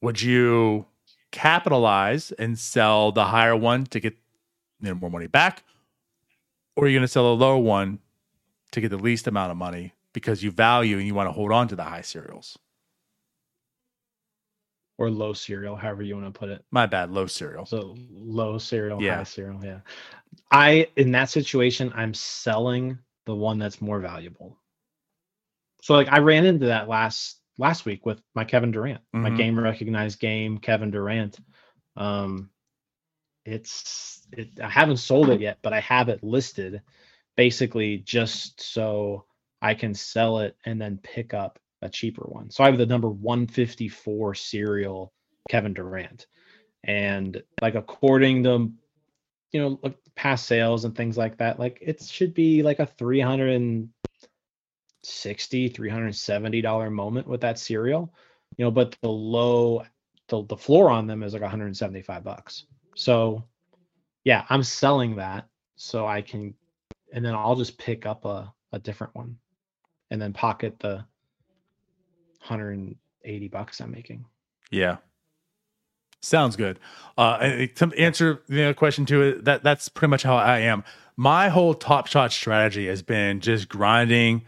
Would you capitalize and sell the higher one to get you know, more money back? Or you're going to sell a low one to get the least amount of money because you value and you want to hold on to the high serials? Or low serial, however you want to put it. My bad, low serial. So low serial, Yeah. high serial. Yeah. I in that situation, I'm selling the one that's more valuable. So like I ran into that last last week with my Kevin Durant, my Mhm. game recognized game Kevin Durant. Um, it's it. I haven't sold it yet, but I have it listed, basically just so I can sell it and then pick up a cheaper one. So I have the number 154 serial Kevin Durant, and like according to you know like past sales and things like that, like it should be like a 360 370 dollar moment with that serial you know but the low the, the floor on them is like 175 bucks so yeah i'm selling that so i can and then i'll just pick up a, a different one and then pocket the 180 bucks i'm making Yeah. Sounds good. Uh, and to answer the other question to it, that that's pretty much how I am. My whole top shot strategy has been just grinding,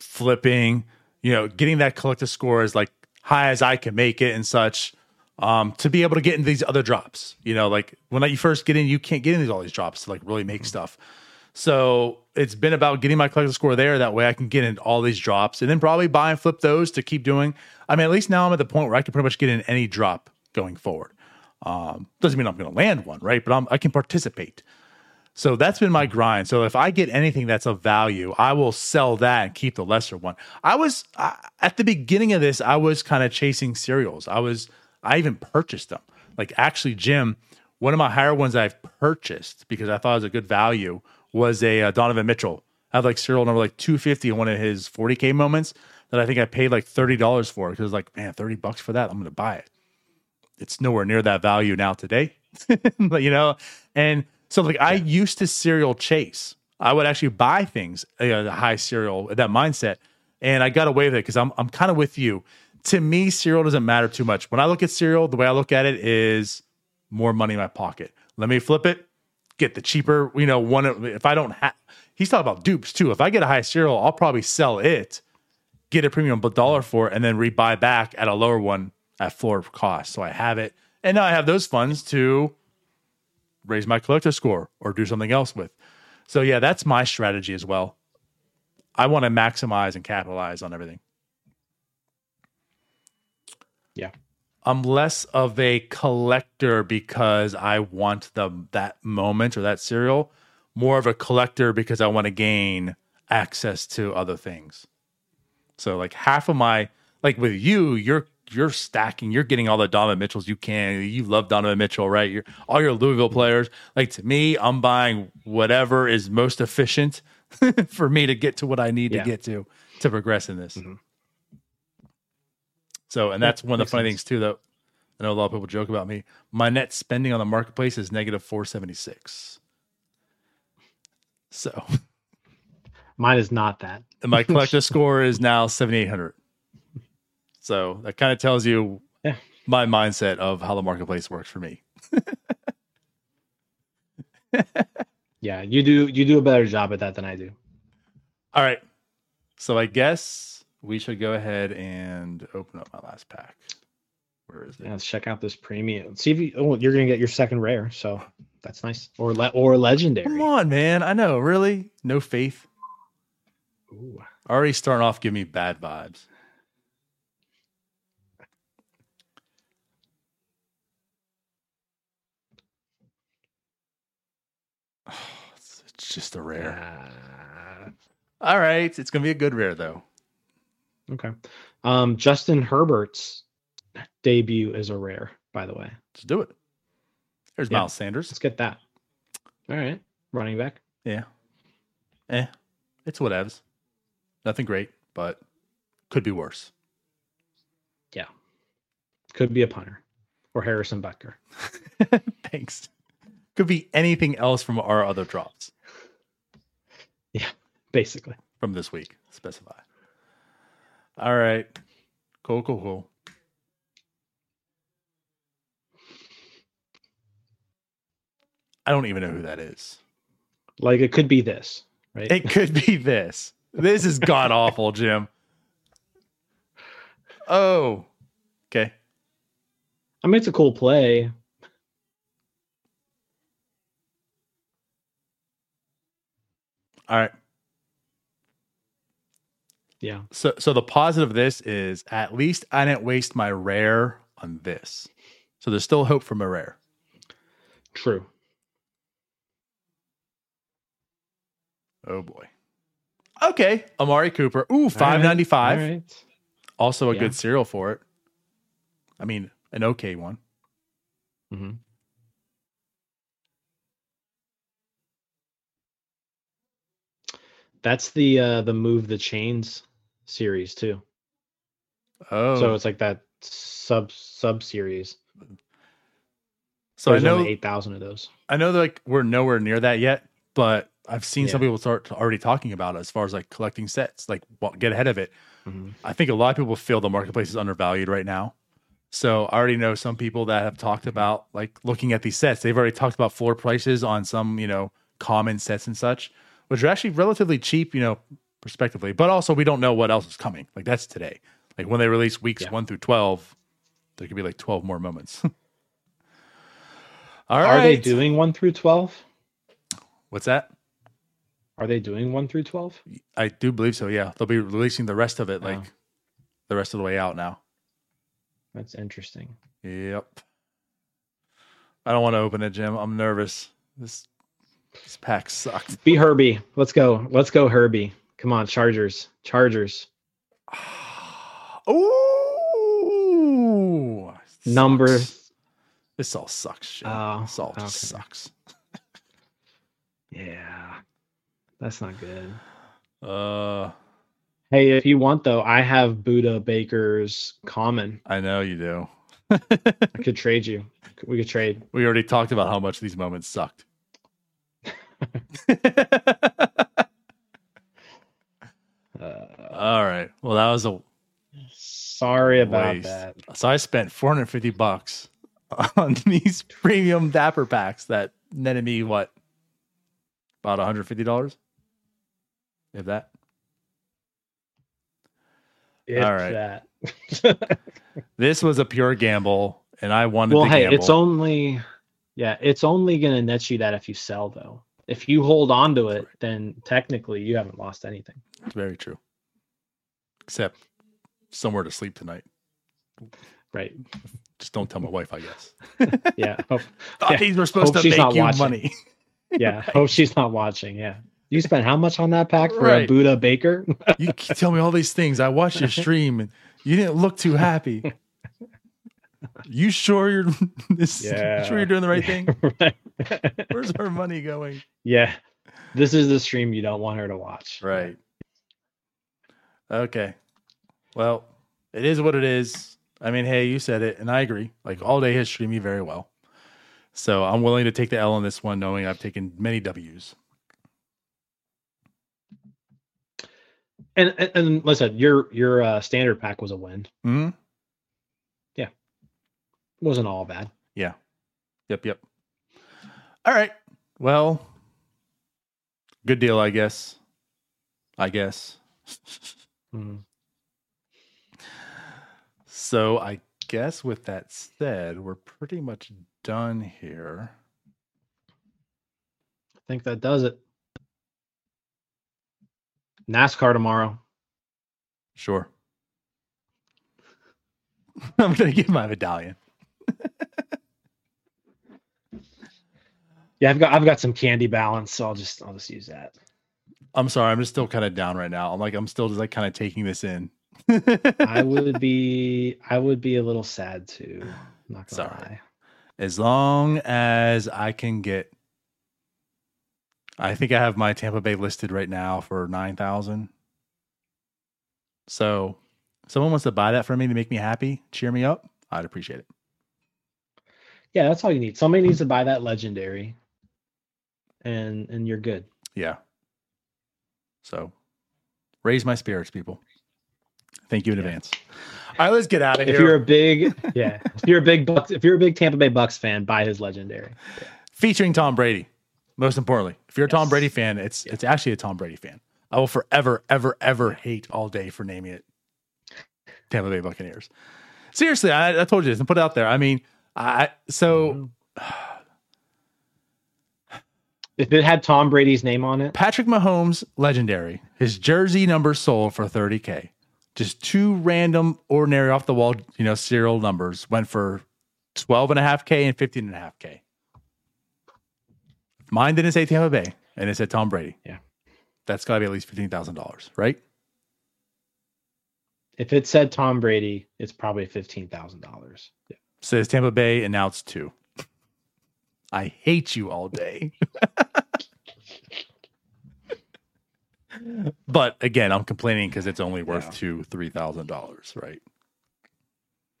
flipping, you know, getting that collective score as like high as I can make it and such. Um, to be able to get into these other drops, you know, like when you first get in, you can't get into all these drops to like really make stuff. So it's been about getting my collective score there. That way I can get in all these drops and then probably buy and flip those to keep doing. I mean, at least now I'm at the point where I can pretty much get in any drop going forward. Um, doesn't mean I'm going to land one, right? But I'm, I can participate. So that's been my grind. So if I get anything that's of value, I will sell that and keep the lesser one. I was I, at the beginning of this, I was kind of chasing serials. I was, I even purchased them. Like actually, Jim, one of my higher ones I've purchased because I thought it was a good value was a uh, Donovan Mitchell. I have like serial number like 250 in one of his 40K moments that I think I paid like $30 for because like, man, 30 bucks for that. I'm going to buy it. It's nowhere near that value now today, but you know, and so like I used to serial chase. I would actually buy things uh, a high serial that mindset, and I got away with it because I'm I'm kind of with you. To me, serial doesn't matter too much. When I look at serial, the way I look at it is more money in my pocket. Let me flip it, get the cheaper. You know, one if I don't have. He's talking about dupes too. If I get a high serial, I'll probably sell it, get a premium dollar for it, and then rebuy back at a lower one at floor cost. So I have it, and now I have those funds to raise my collector score or do something else with. So yeah, that's my strategy as well. I want to maximize and capitalize on everything. Yeah. I'm less of a collector because I want the that moment or that serial, more of a collector because I want to gain access to other things. So like half of my like with you, you're you're stacking, you're getting all the Donovan Mitchells you can. You love Donovan Mitchell, right? You're all your Louisville players. Like to me, I'm buying whatever is most efficient for me to get to what I need Yeah. to get to to progress in this. Mhm. So, and that's one of the funny sense. things too that I know a lot of people joke about me. My net spending on the marketplace is negative 476. So, mine is not that and my collector score is now 7800 so that kind of tells you Yeah. my mindset of how the marketplace works for me yeah you do you do a better job at that than i do all right so i guess we should go ahead and open up my last pack where is it Yeah, let's check out this premium. See if you. Oh, you're gonna get your second rare, so that's nice. Or le- or legendary. come on man i know really no faith Ooh. already starting off giving me bad vibes it's it's just a rare Uh, all right it's gonna be a good rare though okay. Um, Justin Herbert's debut is a rare, by the way. Let's do it. There's Yeah. Miles Sanders. Let's get that. All right, running back. Yeah. Eh. It's whatevs. Nothing great, but could be worse. Yeah. Could be a punter or Harrison Butker. Thanks. Could be anything else from our other drops Yeah, Basically, from this week. Specify. All right. Cool, cool, cool. I don't even know who that is. like it could be this, right? It could be this. This is god awful, Jim. Oh. Okay. I mean, it's a cool play. All right. Yeah. So so the positive of this is at least I didn't waste my rare on this. So there's still hope for my rare. True. Oh boy. Okay, Amari Cooper. Ooh, five ninety five. All right. Also a Yeah. good serial for it. I mean, an okay one. Mhm. That's the uh the move the chains series too. Oh, So it's like that sub sub series. so I There's know only eight thousand of those. I know that like we're nowhere near that yet, but I've seen some people start already talking about it as far as like collecting sets, like well, get ahead of it. Mhm. I think a lot of people feel the marketplace is undervalued right now. So I already know some people that have talked about like looking at these sets. They've already talked about floor prices on some, you know, common sets and such, which are actually relatively cheap, you know, respectively. But also we don't know what else is coming. Like that's today. Like when they release weeks Yeah. one through twelve, there could be like twelve more moments. All Are they doing one through twelve? What's that? Are they doing one through twelve? I do believe so. Yeah, they'll be releasing the rest of it, like Oh. the rest of the way out now. That's interesting. Yep. I don't want to open it, Jim. I'm nervous. This this pack sucked. Be Herbie. Let's go. Let's go, Herbie. Come on, Chargers. Chargers. Ooh, Number. This all sucks. Shit. Oh, this all just sucks. Yeah. That's not good. Uh, Hey, if you want though, I have Budda Baker's common. I know you do. I could trade you. We could trade. We already talked about how much these moments sucked. Uh, all right. Well, that was a sorry about waste. that. So I spent 450 bucks on these premium Dapper packs that netted me what? About $150? If that. If All right. that. This was a pure gamble, and I wanted well, to hey, gamble. it's only yeah, it's only gonna net you that if you sell though. If you hold on to it, then technically you haven't lost anything. It's very true. Except somewhere to sleep tonight. Right. Just don't tell my wife, I guess. Yeah. Hope, Thought Yeah. these were supposed Hope to she's make not you watching. money. yeah. Hope she's not watching. Yeah. You spent how much on that pack for Right. a Budda Baker? you tell me all these things. I watched your stream and you didn't look too happy. You sure you're this Yeah. sure you're doing the right thing? Right. Where's our money going? yeah. This is the stream you don't want her to watch. Right. Okay. Well, it is what it is. I mean, hey, you said it, and I agree. Like all day has streamed me very well. So I'm willing to take the L on this one, knowing I've taken many W's. And and, and listen, your your uh, standard pack was a win. hmm It wasn't all bad. Yeah. Yep. Yep. All right. Well, good deal, I guess. I guess. Mhm. So I guess with that said, we're pretty much done here. I think that does it. NASCAR tomorrow. Sure. I'm gonna give my medallion. Yeah, I've got I've got some candy balance, so I'll just I'll just use that. I'm sorry, I'm just still kind of down right now. I'm like I'm still just like kind of taking this in. I would be I would be a little sad too. Not gonna Sorry. lie. as long as I can get I think I have my Tampa Bay listed right now for nine thousand. So someone wants to buy that for me to make me happy, cheer me up, I'd appreciate it. Yeah, that's all you need. Somebody needs to buy that legendary, and and you're good. Yeah. So raise my spirits, people. Thank you in Yeah. advance. All right, let's get out of here. If you're a big yeah, if you're a big Bucs, if you're a big Tampa Bay Bucs fan, buy his legendary. Featuring Tom Brady. Most importantly, if you're a Tom Brady fan, it's it's actually a Tom Brady fan. I will forever, ever, ever hate all day for naming it Tampa Bay Buccaneers. Seriously, I, I told you this and put it out there. I mean, I so mm-hmm. Is If it had Tom Brady's name on it, Patrick Mahomes, legendary. His jersey number sold for 30K. Just two random, ordinary, off the wall, you know, serial numbers went for 12 and a half K and 15 and a half K. Mine didn't say Tampa Bay and it said Tom Brady. Yeah. That's got to be at least $15,000, right? if it said Tom Brady, it's probably fifteen thousand dollars. Yeah. Says Tampa Bay and now it's two. I hate you all day. but again, I'm complaining because it's only worth Yeah. two, three thousand dollars, right?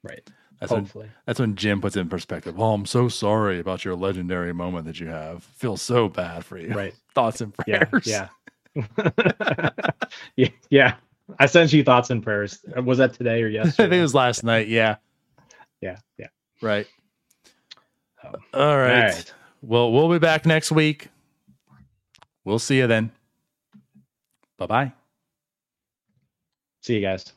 Right. That's when Hopefully. that's when Jim puts it in perspective. Oh, I'm so sorry about your legendary moment that you have. Feel so bad for you. Right. Thoughts and prayers. Yeah. yeah. Yeah. I sent you thoughts and prayers. Was that today or yesterday? I think it was last night. Yeah. yeah. Yeah. Right. All right. All right. Well, we'll be back next week. We'll see you then. Bye bye. See you guys.